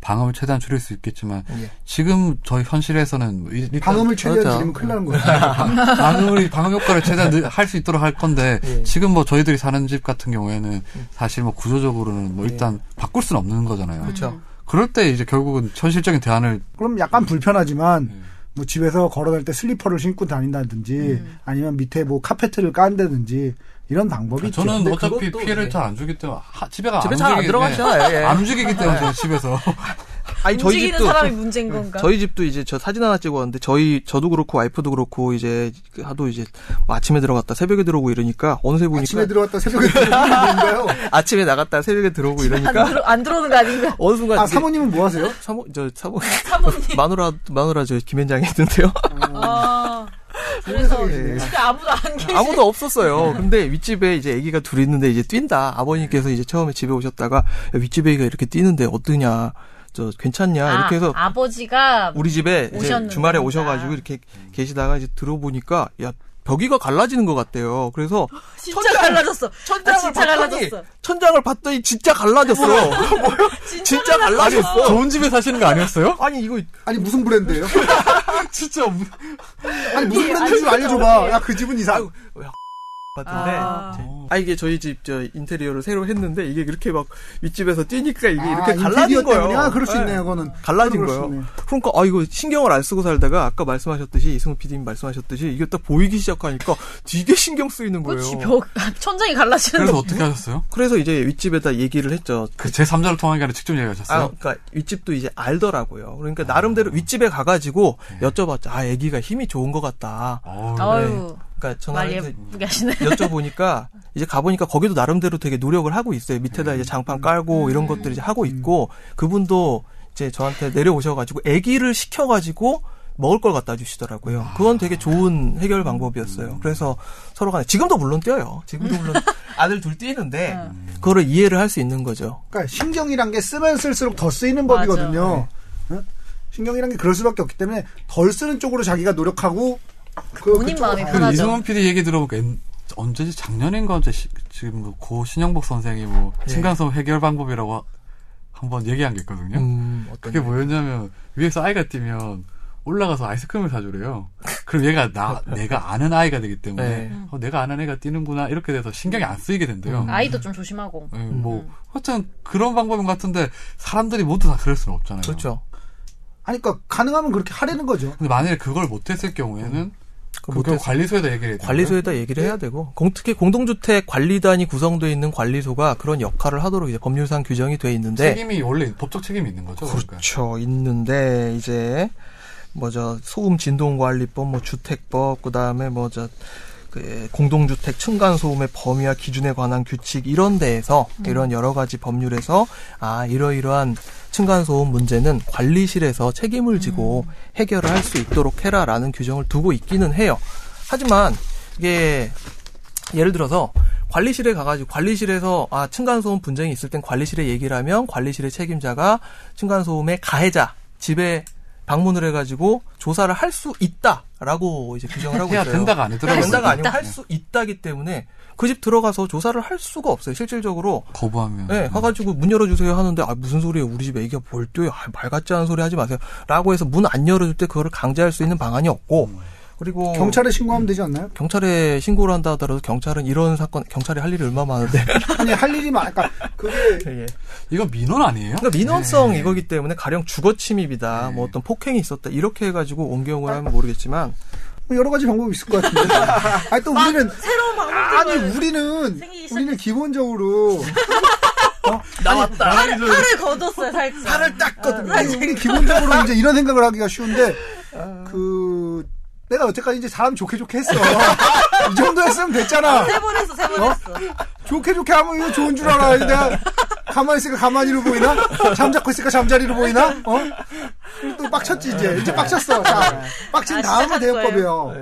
Speaker 1: 방음을 최대한 줄일 수 있겠지만
Speaker 2: 예.
Speaker 1: 지금 저희 현실에서는 이- 일단
Speaker 4: 방음을 최대한
Speaker 2: 그렇죠.
Speaker 4: 줄이면 큰일 나는 거예요
Speaker 1: 방음을 방음 효과를 최대한 할 수 있도록 할 건데
Speaker 2: 예.
Speaker 1: 지금 뭐 저희들이 사는 집 같은 경우에는 사실 뭐 구조적으로는 뭐
Speaker 2: 예.
Speaker 1: 일단 바꿀 수는 없는 거잖아요.
Speaker 2: 그렇죠.
Speaker 1: 그럴 때 이제 결국은 현실적인 대안을
Speaker 4: 그럼 약간 불편하지만
Speaker 1: 음.
Speaker 4: 뭐 집에서 걸어다닐 때 슬리퍼를 신고 다닌다든지
Speaker 3: 음.
Speaker 4: 아니면 밑에 뭐 카페트를 깐다든지 이런 방법이 있죠.
Speaker 1: 저는
Speaker 2: 근데
Speaker 1: 어차피 피해를
Speaker 2: 네.
Speaker 1: 잘안 주기 때문에 하- 집에 가
Speaker 2: 집에 안잘안 들어가시잖아요. 예.
Speaker 1: 때문에 안 움직이기 때문에 저는 집에서
Speaker 2: 아니 저희
Speaker 3: 움직이는
Speaker 2: 집도
Speaker 3: 사람이 문제인 건가?
Speaker 2: 저희 집도 이제 저 사진 하나 찍어왔는데 저희 저도 그렇고 와이프도 그렇고 이제 그 하도 이제 뭐 아침에 들어갔다 새벽에 들어오고 이러니까 어느새 보니까
Speaker 4: 아침에 들어갔다 새벽에 들어오는 건가요?
Speaker 2: 아침에 나갔다 새벽에 들어오고
Speaker 3: 안,
Speaker 2: 이러니까
Speaker 3: 들어, 안 들어오는 거 아닌가?
Speaker 2: 어느 순간
Speaker 4: 아 사모님은 뭐 하세요?
Speaker 2: 사모 저 사모
Speaker 3: 사모님.
Speaker 2: 마누라 마누라 저 김현장에 있는데요.
Speaker 3: 아, 그래서
Speaker 2: 예.
Speaker 3: 집에 아무도 안 계시.
Speaker 2: 아무도 없었어요. 근데 윗집에 이제 아기가 둘 있는데 이제 뛴다. 아버님께서 이제 처음에 집에 오셨다가 야, 윗집에 아기가 이렇게 뛰는데 어떠냐? 저 괜찮냐? 이렇게 해서
Speaker 3: 아, 아버지가
Speaker 2: 우리 집에 주말에. 오셔가지고 이렇게 계시다가 이제 들어보니까 야 벽이가 갈라지는 것 같대요. 그래서
Speaker 3: 진짜 갈라졌어. 나 진짜 갈라졌어.
Speaker 2: 천장을 봤더니 진짜 갈라졌어. 진짜 갈라졌어.
Speaker 1: 좋은 집에 사시는 거 아니었어요?
Speaker 2: 아니 이거
Speaker 4: 아니 무슨 브랜드예요?
Speaker 1: 진짜 무-
Speaker 4: 아니 무슨 브랜드인지 좀 알려줘봐. 야 그 집은 이상.
Speaker 2: 같은데.
Speaker 3: 아.
Speaker 2: 아. 이게 저희 집 저 인테리어를 새로 했는데 이게 이렇게 막 윗집에서 뛰니까 이게
Speaker 4: 아,
Speaker 2: 이렇게 갈라진 거예요.
Speaker 4: 때문에? 아, 그럴 수
Speaker 2: 네.
Speaker 4: 있네요. 그거는
Speaker 2: 갈라진
Speaker 4: 그럴 수
Speaker 2: 거예요. 그러니까 아 이거 신경을 안 쓰고 살다가 아까 말씀하셨듯이 이승우 PD님 말씀하셨듯이 이게 딱 보이기 시작하니까 되게 신경 쓰이는 거예요.
Speaker 3: 그렇지 벽 천장이 갈라지는
Speaker 1: 그래서
Speaker 3: 거.
Speaker 1: 어떻게 하셨어요?
Speaker 2: 그래서 이제 윗집에다 얘기를 했죠.
Speaker 1: 그 제 3자를 통한 게 아니라 직접 얘기하셨어요?
Speaker 2: 아, 그러니까 윗집도 이제 알더라고요. 그러니까 나름대로 윗집에 가가지고 여쭤봤죠. 아, 애기가 힘이 좋은 것 같다.
Speaker 1: 어우,
Speaker 3: 아유
Speaker 2: 그러니까
Speaker 3: 예쁘게 하시네.
Speaker 2: 여쭤보니까 이제 가보니까 거기도 나름대로 되게 노력을 하고 있어요. 밑에다 이제 장판 깔고 이런 것들 이제 하고 있고 그분도 이제 저한테 내려오셔가지고 아기를 시켜가지고 먹을 걸 갖다 주시더라고요. 그건 되게 좋은 해결 방법이었어요. 그래서 서로 간에 지금도 물론 뛰어요. 지금도 물론 아들 둘 뛰는데 그거를 이해를 할 수 있는 거죠.
Speaker 4: 그러니까 신경이란 게 쓰면 쓸수록 더 쓰이는 법이거든요. 응? 신경이란 게 그럴 수밖에 없기 때문에 덜 쓰는 쪽으로 자기가 노력하고 그
Speaker 3: 본인 마음이
Speaker 8: 그
Speaker 3: 편하죠.
Speaker 8: 이승훈 PD 얘기 들어보니까 엔- 언제지 작년인가 언제 시- 지금 그고 신영복 선생이 뭐
Speaker 2: 예.
Speaker 8: 층간소음 해결 방법이라고 하- 한번 얘기한 게 있거든요.
Speaker 2: 음,
Speaker 8: 그게 뭐였냐면 위에서 아이가 뛰면 올라가서 아이스크림을 사주래요. 그럼 얘가 나 내가 아는 아이가 되기 때문에
Speaker 2: 네.
Speaker 8: 어, 내가 아는 애가 뛰는구나 이렇게 돼서 신경이 안 쓰이게 된대요.
Speaker 3: 아이도 좀 조심하고.
Speaker 8: 예, 뭐 하여튼 그런 방법인 것 같은데 사람들이 모두 다 그럴 수는 없잖아요.
Speaker 2: 그렇죠.
Speaker 4: 아니 그러니까 가능하면 그렇게 하려는 거죠.
Speaker 8: 근데 만약에 그걸 못했을 경우에는
Speaker 2: 그
Speaker 8: 그걸
Speaker 2: 못했-
Speaker 8: 관리소에다 얘기를 해야.
Speaker 2: 관리소에다 얘기를 해야 되고 공, 특히 공동주택 관리단이 구성되어 있는 관리소가 그런 역할을 하도록 이제 법률상 규정이 돼 있는데
Speaker 8: 책임이 원래 법적 책임이 있는 거죠. 그러니까.
Speaker 2: 그렇죠 있는데 이제 뭐저 소음 진동 관리법 뭐 주택법 그다음에 뭐저 그 공동주택 층간 소음의 범위와 기준에 관한 규칙 이런 데에서 이런 여러 가지 법률에서 아 이러이러한 층간 소음 문제는 관리실에서 책임을 지고 해결을 할 수 있도록 해라라는 규정을 두고 있기는 해요. 하지만 이게 예를 들어서 관리실에 가가지고 관리실에서 아 층간소음 분쟁이 있을 땐 관리실에 얘기를 하면 관리실의 책임자가 층간소음의 가해자 집에 방문을 해가지고 조사를 할 수 있다 라고 이제 규정을 하고
Speaker 8: 해야
Speaker 2: 있어요.
Speaker 8: 된다가 아니더라고요.
Speaker 2: 해야 된다가 아니고
Speaker 3: 있다.
Speaker 2: 할수 있다기 때문에 그 집 들어가서 조사를 할 수가 없어요. 실질적으로
Speaker 8: 거부하면.
Speaker 2: 네, 가가지고 문 열어주세요 하는데 아 무슨 소리예요? 우리 집 애기가 뭘 뛰어요? 아, 말 같지 않은 소리 하지 마세요.라고 해서 문 안 열어줄 때 그거를 강제할 수 있는 방안이 없고 그리고
Speaker 4: 경찰에 신고하면 되지 않나요?
Speaker 2: 경찰에 신고를 한다 하더라도 경찰은 이런 사건 경찰이 할 일이 얼마 많은데
Speaker 4: 아니 할 일이 많. 그러니까 그게
Speaker 2: 예.
Speaker 8: 이거 민원 아니에요?
Speaker 2: 그러니까 민원성 이거기 때문에 가령 주거 침입이다, 뭐 어떤 폭행이 있었다 이렇게 해가지고 온 경우를 하면 모르겠지만
Speaker 4: 뭐 여러 가지 방법이 있을 것 같은데. 아니 또 우리는
Speaker 3: 새로운
Speaker 4: 아니
Speaker 3: 방법들을
Speaker 4: 우리는 우리는 기본적으로
Speaker 2: 나왔다.
Speaker 3: 팔을 걷었어요 살짝.
Speaker 4: 팔을 땄거든요. 아니, 우리 기본적으로 이제 이런 생각을 하기가 쉬운데 그 내가 여태까지 이제 사람 좋게 좋게 했어. 이 정도였으면 됐잖아.
Speaker 3: 세 번 했어, 세번
Speaker 4: 어?
Speaker 3: 했어.
Speaker 4: 좋게 좋게 하면 이거 좋은 줄 알아. 내가 가만히 있으니까 가만히로 보이나? 잠자고 있으니까 잠자리로 보이나? 어? 또 빡쳤지 이제. 이제 빡쳤어. 자, 빡친
Speaker 3: 아,
Speaker 4: 다음에
Speaker 3: 시작한
Speaker 4: 대응법이에요.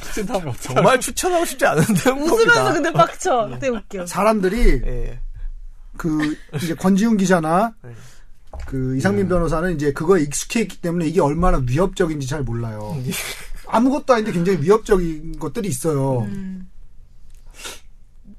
Speaker 8: 빡친 다음에 어쩌
Speaker 2: 정말 추천하고 싶지 않은데
Speaker 3: 웃으면서 근데 빡쳐. 되게 웃겨.
Speaker 4: 사람들이
Speaker 2: 예.
Speaker 4: 그 이제 권지훈 기자나
Speaker 2: 네.
Speaker 4: 그 이상민 변호사는 이제 그거에 익숙해 있기 때문에 이게 얼마나 위협적인지 잘 몰라요.
Speaker 2: 예.
Speaker 4: 아무것도 아닌데 굉장히 위협적인 것들이 있어요.
Speaker 3: 음.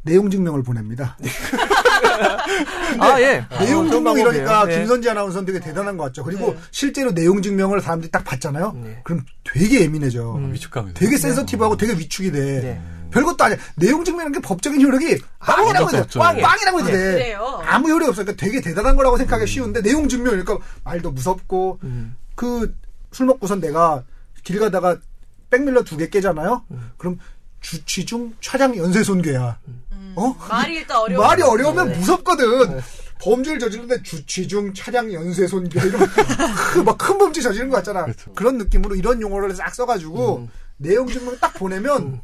Speaker 4: 내용 증명을 보냅니다.
Speaker 2: 아 예.
Speaker 4: 내용
Speaker 2: 어,
Speaker 4: 증명 이러니까.
Speaker 2: 예.
Speaker 4: 김선재 아나운서는 되게 대단한 것 같죠. 그리고
Speaker 3: 네.
Speaker 4: 실제로 내용 증명을 사람들이 딱 봤잖아요.
Speaker 2: 네.
Speaker 4: 그럼 되게 예민해져.
Speaker 8: 위축감이.
Speaker 4: 되게 센서티브하고 되게 위축이 돼.
Speaker 2: 네.
Speaker 4: 별것도 아니야. 내용 증명이라는 게 법적인 효력이 빵이라고
Speaker 8: 없죠.
Speaker 4: 빵, 빵이라고 해도 돼.
Speaker 3: 그래요.
Speaker 4: 아무 효력이 없어. 그러니까 되게 대단한 거라고 생각하기 쉬운데 내용 증명이니까 말도 무섭고
Speaker 2: 음.
Speaker 4: 그술 먹고선 내가 길 가다가 백밀러 두 개 깨잖아요. 그럼 주취 중 차량 연쇄 손괴야. 어?
Speaker 3: 말이 일단 어려워.
Speaker 4: 말이 어려우면 무섭거든. 범죄를 저지르는데 주취 중 차량 연쇄 손괴 이런 막큰 범죄 저지른 것 같잖아.
Speaker 8: 그렇죠.
Speaker 4: 그런 느낌으로 이런 용어를 싹 써가지고 내용 증명 딱 보내면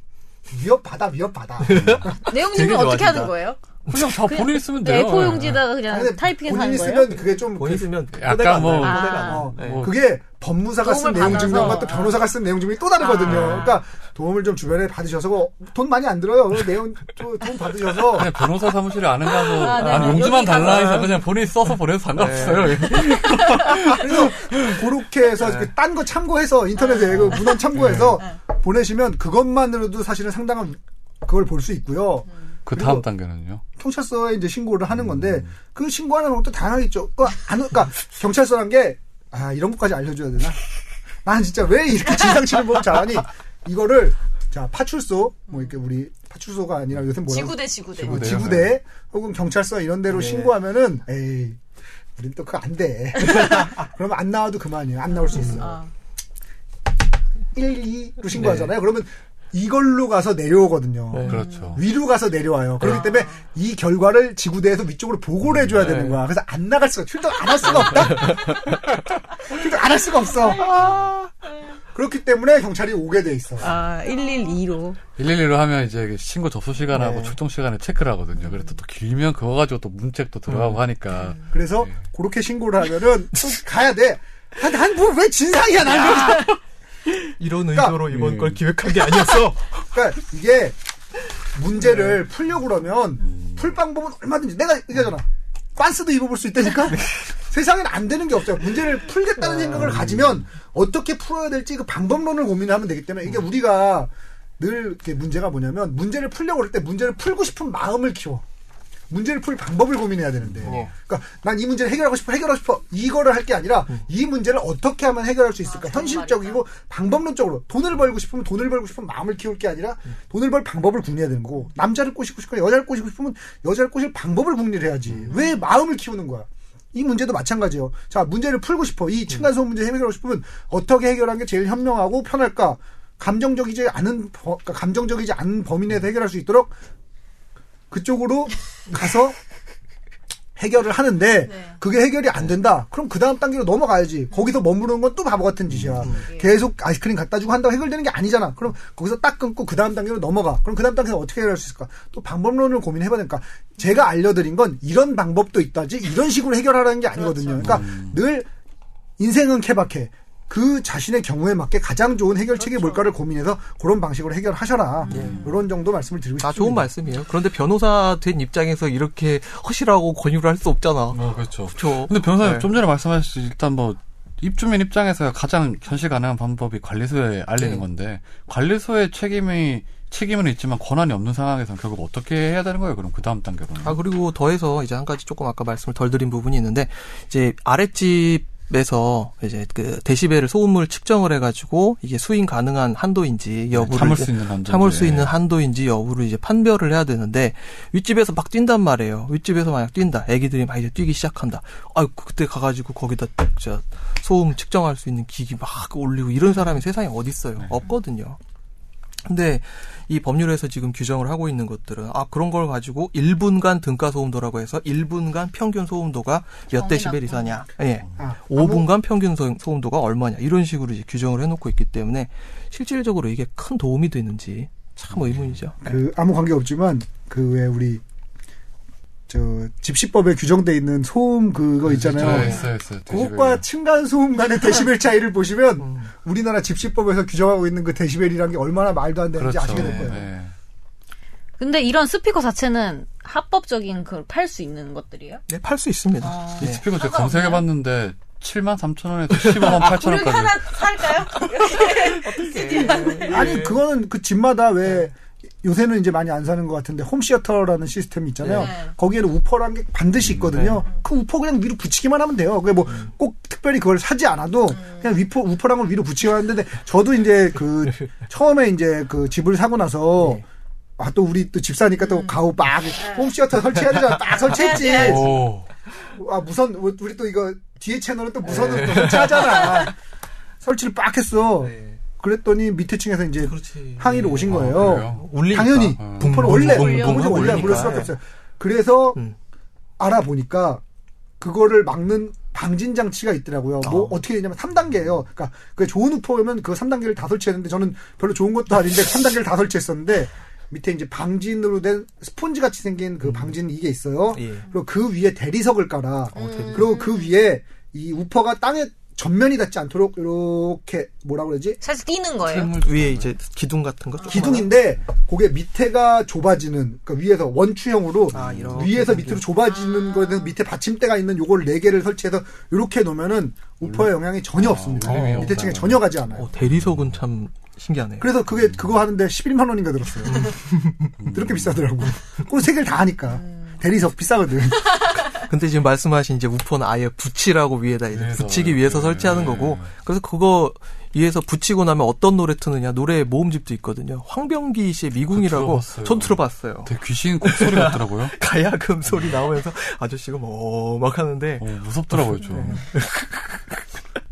Speaker 4: 위협 받아 위협 받아.
Speaker 3: 내용
Speaker 2: 되게
Speaker 3: 증명 어떻게. 하는 거예요?
Speaker 8: 그냥 다 본인이 쓰면 돼요.
Speaker 3: A4 용지에다가 그냥
Speaker 4: 근데
Speaker 3: 타이핑해서
Speaker 4: 본인이
Speaker 3: 하는 거예요?
Speaker 4: 쓰면 그게 좀
Speaker 2: 본인
Speaker 4: 그-
Speaker 2: 쓰면
Speaker 8: 약간 뭐-
Speaker 3: 아.
Speaker 2: 네.
Speaker 8: 뭐-
Speaker 4: 그게 법무사가 쓴 내용. 증명과 또 변호사가 쓴 내용 증명이 또 다르거든요.
Speaker 3: 아.
Speaker 4: 그러니까 도움을 좀 주변에 받으셔서 뭐돈 많이 안 들어요. 그 내용 좀 도움 받으셔서
Speaker 8: 그냥 변호사 사무실에 아는 가서
Speaker 3: 아, 네.
Speaker 8: 용지만 달라. 해서 그냥 본인이 써서 보내도 상관없어요.
Speaker 4: 그래서 그렇게 해서
Speaker 2: 네.
Speaker 4: 딴거 참고해서 인터넷에 그 문헌 참고해서 보내시면 그것만으로도 사실은 상당한 그걸 볼 수 있고요.
Speaker 8: 그
Speaker 4: 그리고-
Speaker 8: 다음 단계는요?
Speaker 4: 경찰서에 이제 신고를 하는 건데
Speaker 8: 음.
Speaker 4: 그 신고하는 방법도 다양하게 있죠. 그 안, 그러니까 경찰서란 게 아, 이런 것까지 알려줘야 되나? 난 진짜 왜 이렇게 진상치를 보면 잘하니? 이거를 자 파출소 뭐 이렇게 우리 파출소가 아니라 요새 뭐라고
Speaker 3: 지구대, 지구대.
Speaker 4: 뭐
Speaker 8: 지구대요?
Speaker 4: 지구대 혹은 경찰서 이런 데로
Speaker 2: 네.
Speaker 4: 신고하면은 에이 우린 또 그거 안 돼. 그러면 안 나와도 그만이에요. 안 나올 수 있어.
Speaker 3: 아.
Speaker 4: 1, 2로 신고하잖아요. 그러면 이걸로 가서 내려오거든요.
Speaker 2: 네.
Speaker 8: 그렇죠.
Speaker 4: 위로 가서 내려와요. 그렇기 때문에 이 결과를 지구대에서 위쪽으로 보고를 해줘야
Speaker 2: 네.
Speaker 4: 되는 거야. 그래서 안 나갈 수가, 출동 안 할 수가 없다? 출동 안 할 수가 없어. 그렇기 때문에 경찰이 오게 돼 있어.
Speaker 3: 아, 112로.
Speaker 1: 112로 하면 이제 신고 접수 시간하고
Speaker 4: 네.
Speaker 1: 출동 시간을 체크를 하거든요. 그래서 또 길면 그거 가지고 또 문책도 들어가고 하니까.
Speaker 4: 그래서 그렇게 신고를 하면은 또 가야 돼. 난왜 진상이야, 난.
Speaker 2: 이런
Speaker 4: 그러니까-
Speaker 2: 의도로 이번 걸 기획한 게 아니었어.
Speaker 4: 그러니까 이게 문제를 풀려고 그러면 풀 방법은 얼마든지 내가 얘기하잖아. 빤스도 입어볼 수 있다니까? 세상엔 안 되는 게 없어요. 문제를 풀겠다는 생각을 가지면 어떻게 풀어야 될지 그 방법론을 고민하면 되기 때문에 이게 우리가 늘 문제가 뭐냐면 문제를 풀려고 그럴 때 문제를 풀고 싶은 마음을 키워. 문제를 풀 방법을 고민해야 되는데.
Speaker 2: 네.
Speaker 4: 그러니까 난 이 문제를 해결하고 싶어, 해결하고 싶어. 이거를 할 게 아니라 이 문제를 어떻게 하면 해결할 수 있을까? 현실적이고 방법론적으로 돈을 벌고 싶으면 돈을 벌고 싶은 마음을 키울 게 아니라 돈을 벌 방법을 궁리해야 되는 거고 남자를 꼬시고 싶거나 여자를 꼬시고 싶으면 여자를 꼬실 방법을 궁리를 해야지. 왜 마음을 키우는 거야? 이 문제도 마찬가지예요. 자, 문제를 풀고 싶어. 이 층간소음 문제 해결하고 싶으면 어떻게 해결하는 게 제일 현명하고 편할까? 감정적이지 않은 버- 그러니까 감정적이지 않은 범위 내에서 해결할 수 있도록 그쪽으로 가서 해결을 하는데
Speaker 3: 네.
Speaker 4: 그게 해결이 안 된다. 그럼 그 다음 단계로 넘어가야지. 거기서 머무르는 건 또 바보 같은 짓이야. 계속 아이스크림 갖다 주고 한다고 해결되는 게 아니잖아. 그럼 거기서 딱 끊고 그 다음 단계로 넘어가. 그럼 그 다음 단계에서 어떻게 해결할 수 있을까? 또 방법론을 고민해봐야 되니까 제가 알려드린 건 이런 방법도 있다지 이런 식으로 해결하라는 게 아니거든요. 그러니까 늘 인생은 케바케. 그 자신의 경우에 맞게 가장 좋은 해결책이 뭘까를 고민해서 그런 방식으로 해결하셔라. 이런 정도 말씀을 드리고 싶습니다.
Speaker 2: 다 좋은 말씀이에요. 그런데 변호사 된 입장에서 이렇게 허실하고 권유를 할 수 없잖아.
Speaker 1: 어, 그렇죠.
Speaker 2: 그렇죠.
Speaker 1: 근데 변호사님
Speaker 2: 네.
Speaker 1: 좀 전에 말씀하셨듯이 일단 뭐 입주민 입장에서 가장 현실 가능한 방법이 관리소에 알리는
Speaker 2: 네.
Speaker 1: 건데 관리소의 책임이 책임은 있지만 권한이 없는 상황에서는 결국 어떻게 해야 되는 거예요? 그럼 그 다음 단계로는.
Speaker 2: 아 그리고 더해서 이제 한 가지 조금 아까 말씀을 덜 드린 부분이 있는데 이제 아랫집 에서 이제 그 데시벨을 소음을 측정을 해가지고 이게 수인 가능한 한도인지 여부를
Speaker 1: 참을
Speaker 2: 이제
Speaker 1: 수 있는 한도.
Speaker 2: 참을 수 있는 한도인지 여부를 이제 판별을 해야 되는데 윗집에서 막 뛴단 말이에요. 윗집에서 만약 뛴다. 애기들이 막 이제 뛰기 시작한다. 아 그때 가가지고 거기다 저 소음 측정할 수 있는 기기 막 올리고 이런 사람이 세상에 어디 있어요?
Speaker 1: 네.
Speaker 2: 없거든요. 근데 이 법률에서 지금 규정을 하고 있는 것들은 아 그런 걸 가지고 1분간 등가 소음도라고 해서 1분간 평균 소음도가 몇 데시벨. 이상이냐. 예.
Speaker 4: 아,
Speaker 2: 5분간 평균 소- 소음도가 얼마냐. 이런 식으로 이제 규정을 해 놓고 있기 때문에 실질적으로 이게 큰 도움이 되는지 참 의문이죠.
Speaker 4: 그 아무 관계 없지만 그 왜 우리 저 집시법에 규정돼 있는 소음 그거 있잖아요.
Speaker 1: 네, 있어요, 있어요.
Speaker 4: 그것과 층간 소음 간의 데시벨 차이를 보시면
Speaker 2: 음.
Speaker 4: 우리나라 집시법에서 규정하고 있는 그 데시벨이란 게 얼마나 말도 안 되는지
Speaker 1: 그렇죠.
Speaker 4: 아시게 될 거예요.
Speaker 1: 네.
Speaker 3: 근데 이런 스피커 자체는 합법적인 그 팔 수 있는 것들이에요?
Speaker 2: 네, 팔 수 있습니다.
Speaker 3: 아.
Speaker 1: 이
Speaker 2: 네.
Speaker 1: 스피커 제가? 검색해봤는데 7만 3천 원에서 15만 8천
Speaker 3: 우리 하나
Speaker 1: 원까지.
Speaker 3: 살까요?
Speaker 4: 아니 그거는 그 집마다 왜 요새는 이제 많이 안 사는 것 같은데 홈시어터라는 시스템이 있잖아요.
Speaker 3: 네.
Speaker 4: 거기에는 우퍼라는 게 반드시 있거든요.
Speaker 1: 네.
Speaker 4: 그 우퍼 그냥 위로 붙이기만 하면 돼요. 그게 뭐 꼭 특별히 그걸 사지 않아도 그냥 위퍼 우퍼랑을 위로 붙이기만 하는데 저도 이제 그 처음에 이제 그 집을 사고 나서
Speaker 2: 네.
Speaker 4: 아또 우리 또 집사니까 또 가고 막 홈시어터 설치해야 되잖아. 딱 설치했지.
Speaker 3: 네.
Speaker 1: 오.
Speaker 4: 아 무선 우리 또 이거 뒤에 채널은 또 무선으로 또 설치하잖아. 설치를 빡 했어.
Speaker 2: 네.
Speaker 4: 그랬더니 밑에 층에서 이제
Speaker 2: 그렇지.
Speaker 4: 항의를 오신
Speaker 1: 아,
Speaker 4: 거예요.
Speaker 2: 울리니까.
Speaker 4: 당연히
Speaker 1: 음.
Speaker 4: 부퍼를 원래
Speaker 2: 붕
Speaker 4: 원래. 부를 수밖에 없어요. 그래서
Speaker 2: 음.
Speaker 4: 알아보니까 그거를 막는 방진 장치가 있더라고요. 뭐
Speaker 2: 어.
Speaker 4: 어떻게 되냐면 3단계예요. 그러니까 그 좋은 우퍼면 그 3단계를 다 설치했는데 저는 별로 좋은 것도 아닌데 3단계를 다 설치했었는데 밑에 이제 방진으로 된 스폰지 같이 생긴 그 방진 이게 있어요.
Speaker 2: 예.
Speaker 4: 그리고 그 위에 대리석을 깔아.
Speaker 2: 대리석.
Speaker 4: 그리고 그 위에 이 우퍼가 땅에 전면이 닿지 않도록 이렇게 뭐라 그러지?
Speaker 3: 살짝 뛰는 거예요.
Speaker 2: 위에 이제 기둥 같은 거 조그마한
Speaker 4: 기둥인데 그게 밑에가 좁아지는 그러니까 위에서 원추형으로
Speaker 2: 아, 이렇게
Speaker 4: 위에서
Speaker 2: 생긴.
Speaker 4: 밑으로 좁아지는 거에 대해서 밑에 받침대가 있는 요걸 네 개를 설치해서 이렇게 놓으면은 우퍼의 영향이 전혀 없습니다.
Speaker 1: 어,
Speaker 4: 밑에 층에 전혀 가지 않아요.
Speaker 2: 어, 대리석은 참 신기하네요.
Speaker 4: 그래서 그게 그거 하는데 11만 원인가 들었어요.
Speaker 2: 음.
Speaker 4: 그렇게 비싸더라고. 그거 세 개를 다 하니까 대리석 비싸거든.
Speaker 2: 근데 지금 말씀하신 이제 우퍼는 아예 붙이라고 위에다 이제
Speaker 1: 위에서,
Speaker 2: 붙이기 위해서
Speaker 1: 네.
Speaker 2: 설치하는 거고 그래서 그거 위에서 붙이고 나면 어떤 노래 트느냐 노래 모음집도 있거든요. 황병기 씨의 미궁이라고. 전 들어봤어요.
Speaker 1: 되게 귀신 곡소리 같더라고요.
Speaker 2: 가야금 소리 나오면서 아저씨가 뭐막 하는데
Speaker 1: 어, 무섭더라고요, 좀.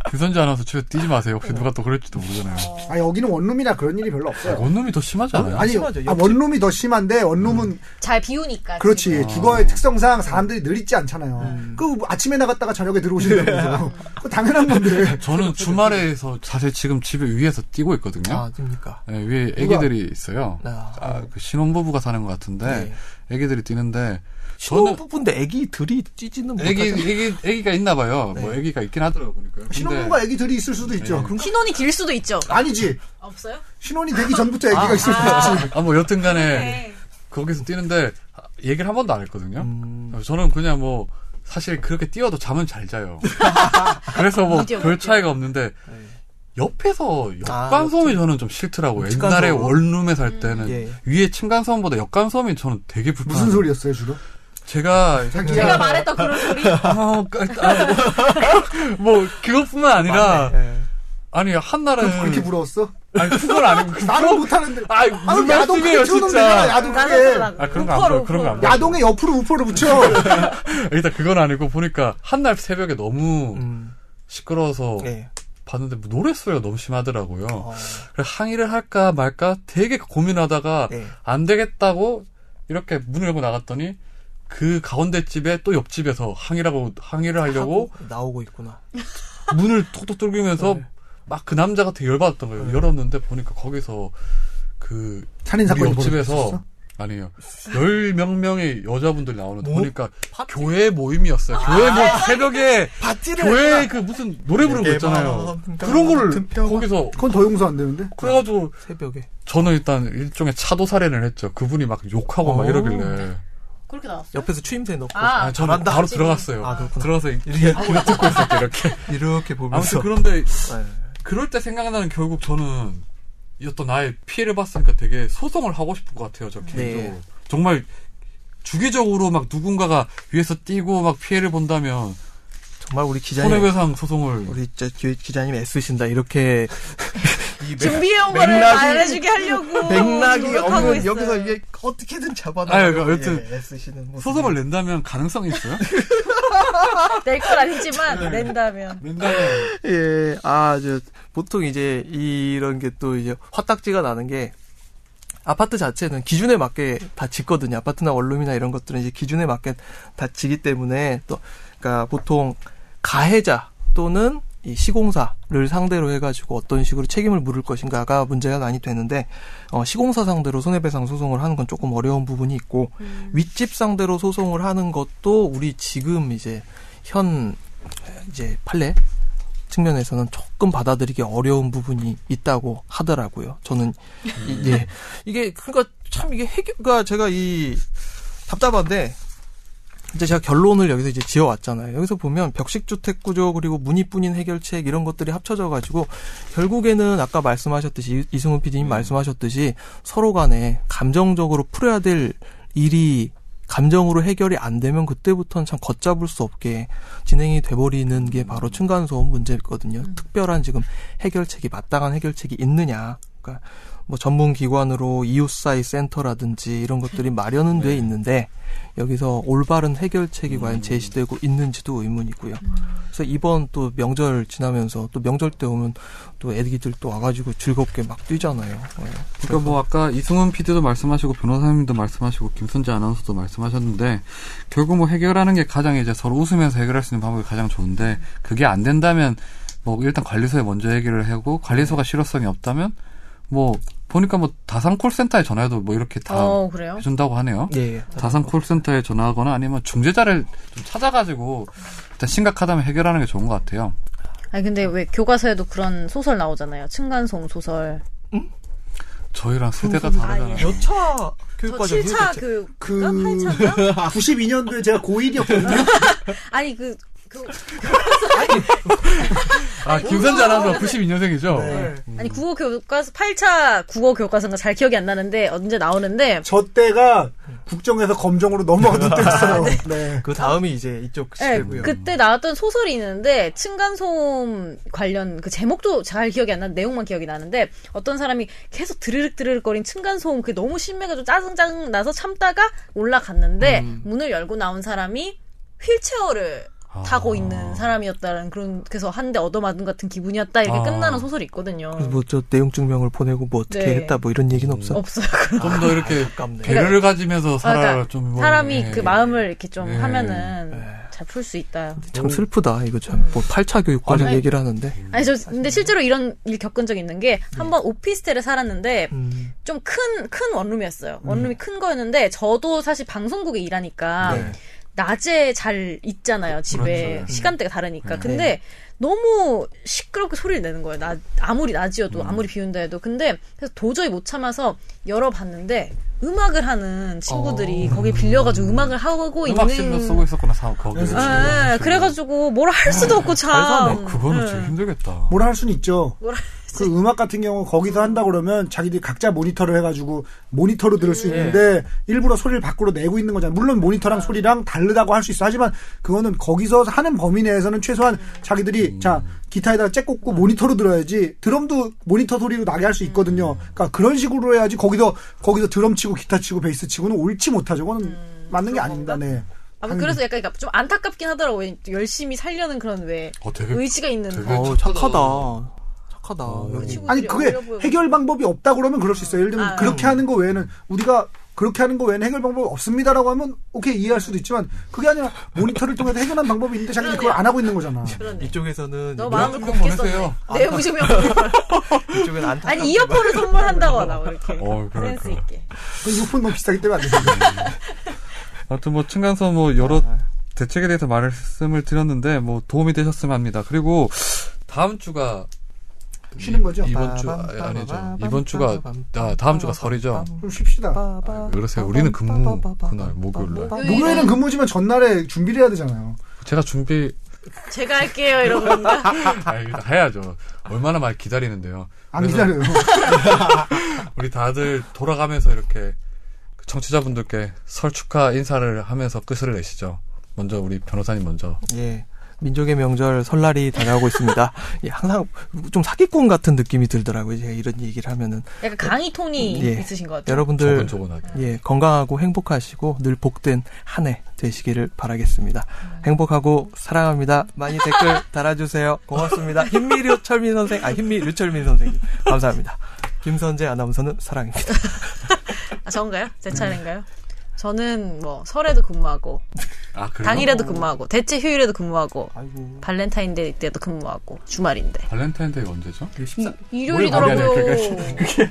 Speaker 1: 규선지 아나운서 집에 뛰지 마세요. 혹시 누가 또 그럴지도 모르잖아요.
Speaker 4: 아 여기는 원룸이나 그런 일이 별로 없어요.
Speaker 1: 원룸이 더 심하지 않아요?
Speaker 4: 아니
Speaker 2: 심하죠.
Speaker 4: 아,
Speaker 2: 옆집.
Speaker 4: 원룸이 더 심한데 원룸은
Speaker 3: 잘 비우니까.
Speaker 4: 그렇지
Speaker 3: 지금.
Speaker 4: 주거의 특성상 사람들이 늘 있지 않잖아요. 그 아침에 나갔다가 저녁에 들어오신다면서 그 당연한 건데.
Speaker 1: 저는 주말에서 사실 지금 집에 위에서 뛰고 있거든요.
Speaker 2: 아, 됩니까?
Speaker 1: 네, 위에 애기들이 있어요.
Speaker 2: 아.
Speaker 1: 아, 그 신혼부부가 사는 것 같은데 애기들이 뛰는데
Speaker 2: 신혼부부인데 애기들이 찌지는 못하죠.
Speaker 1: 애기 애기 애기가 있나 봐요. 뭐
Speaker 2: 네.
Speaker 1: 애기가 있긴 하더라고요. 보니까. 근데
Speaker 4: 신혼부가 애기들이 있을 수도 있죠.
Speaker 1: 네.
Speaker 3: 신혼이 길 수도 있죠.
Speaker 4: 아니지
Speaker 3: 없어요?
Speaker 4: 신혼이 되기 전부터 애기가 있을 수도 있지.
Speaker 1: 아 뭐 여튼 간에
Speaker 3: 네.
Speaker 1: 거기서 뛰는데 얘기를 한 번도 안 했거든요.
Speaker 2: 음.
Speaker 1: 저는 그냥 뭐 사실 그렇게 뛰어도 잠은 잘 자요. 그래서 뭐 별. 차이가 없는데
Speaker 2: 네.
Speaker 1: 옆에서
Speaker 2: 아,
Speaker 1: 역간소음이 저는 좀 싫더라고요. 옛날에 원룸에 살 때는
Speaker 2: 예.
Speaker 1: 위에 층간소음보다 역간소음이 저는 되게 불편해요.
Speaker 4: 무슨 소리였어요 주로?
Speaker 1: 제가
Speaker 3: 제가 말했던 그런 소리.
Speaker 1: 아, 그, 아, 뭐, 뭐 그것뿐만 아니라
Speaker 2: 맞네. 예.
Speaker 1: 아니 한날은
Speaker 4: 그렇게 부러웠어?
Speaker 1: 아니 그건 아니고 그
Speaker 4: 나는 못하는데.
Speaker 1: 아
Speaker 4: 아,
Speaker 1: 무슨
Speaker 4: 야동
Speaker 1: 말씀이에요
Speaker 4: 크게 틀어놓으면 되잖아,
Speaker 1: 진짜.
Speaker 4: 야동.
Speaker 1: 막아 그런 거안
Speaker 3: 우퍼로,
Speaker 1: 봐요. 그런 거안
Speaker 3: 우퍼로.
Speaker 1: 봐요.
Speaker 4: 야동에 옆으로 우퍼를 붙여.
Speaker 1: 일단 그건 아니고 보니까 한 날 새벽에 너무
Speaker 2: 음.
Speaker 1: 시끄러워서
Speaker 2: 예.
Speaker 1: 봤는데 뭐 노래 소리가 너무 심하더라고요.
Speaker 2: 어.
Speaker 1: 그래서 항의를 할까 말까 되게 고민하다가
Speaker 2: 예.
Speaker 1: 안 되겠다고 이렇게 문을 열고 나갔더니 그 가운데 집에 또 옆집에서 항의라고 항의를 하려고
Speaker 2: 나오고 있구나.
Speaker 1: 문을 톡톡 뚫기면서
Speaker 2: 네.
Speaker 1: 막그 남자가 되게 열받았던 거예요. 열었는데 보니까 거기서 그
Speaker 4: 살인 사건이
Speaker 1: 옆집에서
Speaker 4: 벌어졌어?
Speaker 1: 아니에요. 열명 명의 여자분들 나오는데
Speaker 2: 뭐?
Speaker 1: 보니까
Speaker 2: 파티?
Speaker 1: 교회 모임이었어요. 교회 뭐 새벽에 교회 그 무슨 노래 부르는 거 있잖아요. 그런 거를
Speaker 2: 평화.
Speaker 1: 거기서
Speaker 4: 그건 더 용서 안 되는데.
Speaker 1: 그래가지고
Speaker 2: 새벽에
Speaker 1: 저는 일단 일종의 차도 살인을 했죠. 그분이 막 욕하고 막
Speaker 2: 어.
Speaker 1: 이러길래
Speaker 3: 그렇게 나왔어.
Speaker 2: 옆에서 추임새 넣고
Speaker 3: 아,
Speaker 1: 아, 저는. 바로 들어갔어요.
Speaker 2: 아, 그렇구나.
Speaker 1: 들어가서 이렇게 이렇게 듣고 있었게 이렇게.
Speaker 2: 이렇게 보면서
Speaker 1: 아무튼 그런데
Speaker 2: 예.
Speaker 1: 그럴 때 생각나는 결국 저는 이 어떤 나의 피해를 봤으니까 되게 소송을 하고 싶은 것 같아요. 저 개인적으로.
Speaker 2: 네.
Speaker 1: 정말 주기적으로 막 누군가가 위에서 뛰고 막 피해를 본다면
Speaker 2: 정말 우리 기자님
Speaker 1: 손해배상 소송을
Speaker 2: 우리 기자님 애쓰신다 이렇게
Speaker 3: 준비해온 거를
Speaker 2: 맥락이-
Speaker 3: 말해주게 하려고.
Speaker 2: 맥락이 없는
Speaker 3: 있어요.
Speaker 2: 여기서 이게 어떻게든 잡아놔.
Speaker 1: 아유, 그 여튼
Speaker 2: 예, 애쓰시는 모습.
Speaker 1: 소송을 낸다면 가능성이 있어요?
Speaker 3: 낼 건 아니지만 낸다면.
Speaker 1: 낸다면
Speaker 2: 예, 아, 저, 보통 이제 이런 게 또 이제 화딱지가 나는 게 아파트 자체는 기준에 맞게 다 짓거든요. 아파트나 원룸이나 이런 것들은 이제 기준에 맞게 다 지기 때문에 또, 그러니까 보통 가해자 또는 이 시공사를 상대로 해가지고 어떤 식으로 책임을 물을 것인가가 문제가 많이 되는데 어, 시공사 상대로 손해배상 소송을 하는 건 조금 어려운 부분이 있고 윗집 상대로 소송을 하는 것도 우리 지금 이제 현 이제 판례 측면에서는 조금 받아들이기 어려운 부분이 있다고 하더라고요. 저는 이게 이게 그러니까 참 이게 해결가 제가 이 답답한데 이제 제가 결론을 여기서 이제 지어왔잖아요. 여기서 보면 벽식주택 구조 그리고 문의뿐인 해결책 이런 것들이 합쳐져 가지고 결국에는 아까 말씀하셨듯이 이- 이승훈 PD님 말씀하셨듯이 서로 간에 감정적으로 풀어야 될 일이 감정으로 해결이 안 되면 그때부터는 참 걷잡을 수 없게 진행이 돼버리는 게 바로 층간소음 문제거든요. 특별한 지금 해결책이 마땅한 해결책이 있느냐. 그러니까 뭐 전문 기관으로 이웃사이 센터라든지 이런 것들이 마련은 돼 있는데 여기서 올바른 해결책이 과연 제시되고 있는지도 의문이고요. 그래서 이번 또 명절 지나면서 또 명절 때 오면 또 애기들 또 와가지고 즐겁게 막 뛰잖아요. 예.
Speaker 1: 그러니까 뭐 아까 이승훈 PD도 말씀하시고 변호사님도 말씀하시고 김선재 아나운서도 말씀하셨는데 결국 뭐 해결하는 게 가장 이제 서로 웃으면서 해결할 수 있는 방법이 가장 좋은데 그게 안 된다면 뭐 일단 관리소에 먼저 얘기를 하고 관리소가 실효성이 없다면 뭐 보니까 뭐 다산 콜센터에 전화해도 뭐 이렇게 다
Speaker 3: 어, 그래요?
Speaker 1: 해준다고 하네요.
Speaker 2: 예.
Speaker 1: 다산 콜센터에 전화하거나 아니면 중재자를 좀 찾아가지고 일단 심각하다면 해결하는 게 좋은 것 같아요.
Speaker 3: 아니, 근데 왜 교과서에도 그런 소설 나오잖아요. 층간소음 소설.
Speaker 1: 저희랑 세대가 다르잖아요.
Speaker 3: 예.
Speaker 2: 몇차
Speaker 3: 저
Speaker 2: 교육과정이에요?
Speaker 3: 7차
Speaker 2: 대체?
Speaker 3: 그,
Speaker 4: 그-
Speaker 3: 8차인가?
Speaker 4: 92년도에 제가 고1이었거든요.
Speaker 3: 아니, 그, 그,
Speaker 1: 아 김선재 아나운서 92년생이죠?
Speaker 2: 네.
Speaker 3: 아니, 국어 교과서, 8차 국어 교과서인가 잘 기억이 안 나는데, 언제 나오는데,
Speaker 4: 저 때가 국정에서 검정으로 넘어가던 때였어요. 네.
Speaker 2: 그 다음이 이제 이쪽
Speaker 3: 네,
Speaker 2: 시대고요.
Speaker 3: 그때 나왔던 소설이 있는데 층간소음 관련 그 제목도 잘 기억이 안 나는데 내용만 기억이 나는데 어떤 사람이 계속 드르륵 드르륵거린 층간소음 그게 너무 심해가지고 짜증 짜증 나서 참다가 올라갔는데 문을 열고 나온 사람이 휠체어를
Speaker 1: 아.
Speaker 3: 타고 있는 사람이었다는 그런 그래서 한 대 얻어맞은 같은 기분이었다 이렇게
Speaker 1: 아.
Speaker 3: 끝나는 소설이 있거든요.
Speaker 2: 그래서 뭐 저 내용 증명을 보내고 뭐 어떻게
Speaker 3: 네.
Speaker 2: 했다 뭐 이런 얘기는 없어.
Speaker 3: 없어요.
Speaker 1: 좀 더 이렇게
Speaker 2: 아깝네.
Speaker 1: 배려를 가지면서 살아
Speaker 3: 그러니까
Speaker 1: 좀 뭐,
Speaker 3: 사람이
Speaker 1: 예.
Speaker 3: 그 마음을 이렇게 좀
Speaker 1: 네.
Speaker 3: 하면은 잘 풀 수 있다.
Speaker 2: 참 슬프다. 이거 참뭐 8차 교육과정
Speaker 3: 아니,
Speaker 2: 얘기를 하는데.
Speaker 3: 아니 저 근데 실제로 이런 일 겪은 적 있는 게 한번 오피스텔에 살았는데
Speaker 2: 음.
Speaker 3: 좀큰 큰 원룸이었어요. 원룸이 큰 거였는데 저도 사실 방송국에 일하니까
Speaker 2: 네.
Speaker 3: 낮에 잘 있잖아요 집에
Speaker 1: 그렇죠.
Speaker 3: 시간대가 다르니까.
Speaker 1: 네.
Speaker 3: 근데 너무 시끄럽게 소리를 내는 거예요. 나, 아무리 낮이어도 아무리 비운다 해도 근데 그래서 도저히 못 참아서 열어봤는데 음악을 하는 친구들이 거기 빌려가지고 음악을 하고
Speaker 1: 음악실로
Speaker 3: 있는
Speaker 1: 쓰고 있었구나 사 거기.
Speaker 3: 예, 그래가지고 뭘 할 수도 없고 참.
Speaker 1: 그거는
Speaker 3: 예.
Speaker 1: 진짜 힘들겠다.
Speaker 4: 뭐라 할 수는 있죠.
Speaker 3: 뭐라
Speaker 4: 그 음악 같은 경우 거기서 한다 그러면 자기들이 각자 모니터를 해가지고 모니터로 들을 수 있는데 일부러 소리를 밖으로 내고 있는 거잖아요. 물론 모니터랑 소리랑 다르다고 할 수 있어. 하지만 그거는 거기서 하는 범위 내에서는 최소한 자기들이 자 기타에다가 잭 꽂고 모니터로 들어야지 드럼도 모니터 소리로 나게 할 수 있거든요. 그러니까 그런 식으로 해야지 거기서 거기서 드럼 치고 기타 치고 베이스 치고는 옳지 못하죠. 그거는 맞는 게 아닙니다. 네.
Speaker 3: 아, 그래서 약간 그러니까 좀 안타깝긴 하더라고요. 열심히 살려는 그런 왜
Speaker 1: 어, 되게
Speaker 3: 의지가 있는
Speaker 1: 되게
Speaker 2: 어, 착하다. 착하다. 여기.
Speaker 3: 친구들이
Speaker 4: 아니 그게. 해결 방법이 없다 그러면 그럴 수 있어요. 예를 들면
Speaker 3: 아.
Speaker 4: 그렇게 하는 거 외에는 우리가 그렇게 하는 거 외에는 해결 방법이 없습니다라고 하면 오케이 이해할 수도 있지만 그게 아니라 모니터를 통해서 해결한 방법이 있는데 자기들이 그걸 안 하고 있는 거잖아.
Speaker 3: 그러네.
Speaker 2: 이쪽에서는
Speaker 3: 너 마음을
Speaker 1: 보내세요.
Speaker 3: 썼네. 내용 증명.
Speaker 2: 이쪽은 안타.
Speaker 3: 아니 이어폰을 선물한다거나 뭐 이렇게
Speaker 1: 어, 그러니까.
Speaker 3: 센스 있게.
Speaker 4: 그 이어폰 너무 비싸기 때문에 안 됩니다.
Speaker 8: 아무튼 뭐 층간소 뭐 여러 대책에 대해서 말씀을 드렸는데 뭐 도움이 되셨으면 합니다. 그리고
Speaker 1: 다음 주가
Speaker 4: 쉬는 거죠?
Speaker 1: 이번 주 아, 아니죠. 이번 주가 아, 다음 주가 설이죠.
Speaker 4: 좀 쉽시다.
Speaker 1: 아, 그러세요. 우리는 근무 그날 목요일 날.
Speaker 4: 목요일은 근무지만 전날에 준비를 해야 되잖아요.
Speaker 1: 제가 준비
Speaker 3: 제가 할게요 건가?
Speaker 1: 아, 해야죠. 얼마나 많이 기다리는데요.
Speaker 4: 안 기다려요.
Speaker 1: 우리 다들 돌아가면서 이렇게 청취자분들께 설 축하 인사를 하면서 끝을 내시죠. 먼저 우리 변호사님 먼저.
Speaker 2: 예. 민족의 명절 설날이 다가오고 있습니다. 예, 항상 좀 사기꾼 같은 느낌이 들더라고요. 제가 이런 얘기를 하면은
Speaker 3: 약간 강의 톤이
Speaker 2: 예.
Speaker 3: 있으신 것 같아요.
Speaker 2: 여러분들
Speaker 1: 조곤조곤하게.
Speaker 2: 예, 건강하고 행복하시고 늘 복된 한 해 되시기를 바라겠습니다. 행복하고 사랑합니다. 많이 댓글 달아주세요. 고맙습니다. 힘미류 철민 선생, 아 힘미 류 철민 선생님 감사합니다. 김선재 아나운서는 사랑입니다.
Speaker 3: 아, 저인가요? 제 차례인가요? 저는 뭐 설에도 근무하고
Speaker 1: 아?
Speaker 3: 당일에도 근무하고 대체 휴일에도 근무하고
Speaker 2: 아이고.
Speaker 3: 발렌타인데이 때도 근무하고 주말인데
Speaker 1: 발렌타인데이 언제죠?
Speaker 3: 일요일이더라고요.
Speaker 1: 그게-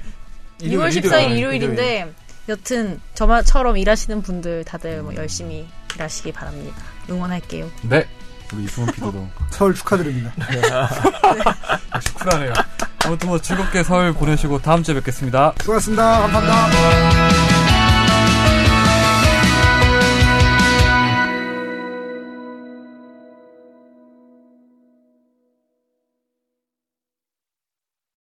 Speaker 3: 2월 14일 일요일인데 여튼 저처럼 일하시는 분들 다들 뭐 열심히 일하시기 바랍니다. 응원할게요.
Speaker 1: 네. 우리 이승훈 PD도
Speaker 4: 설 축하드립니다.
Speaker 1: 역시 쿨하네요. 아무튼 뭐 즐겁게 설 보내시고 다음 주에 뵙겠습니다.
Speaker 4: 수고하셨습니다. 감사합니다.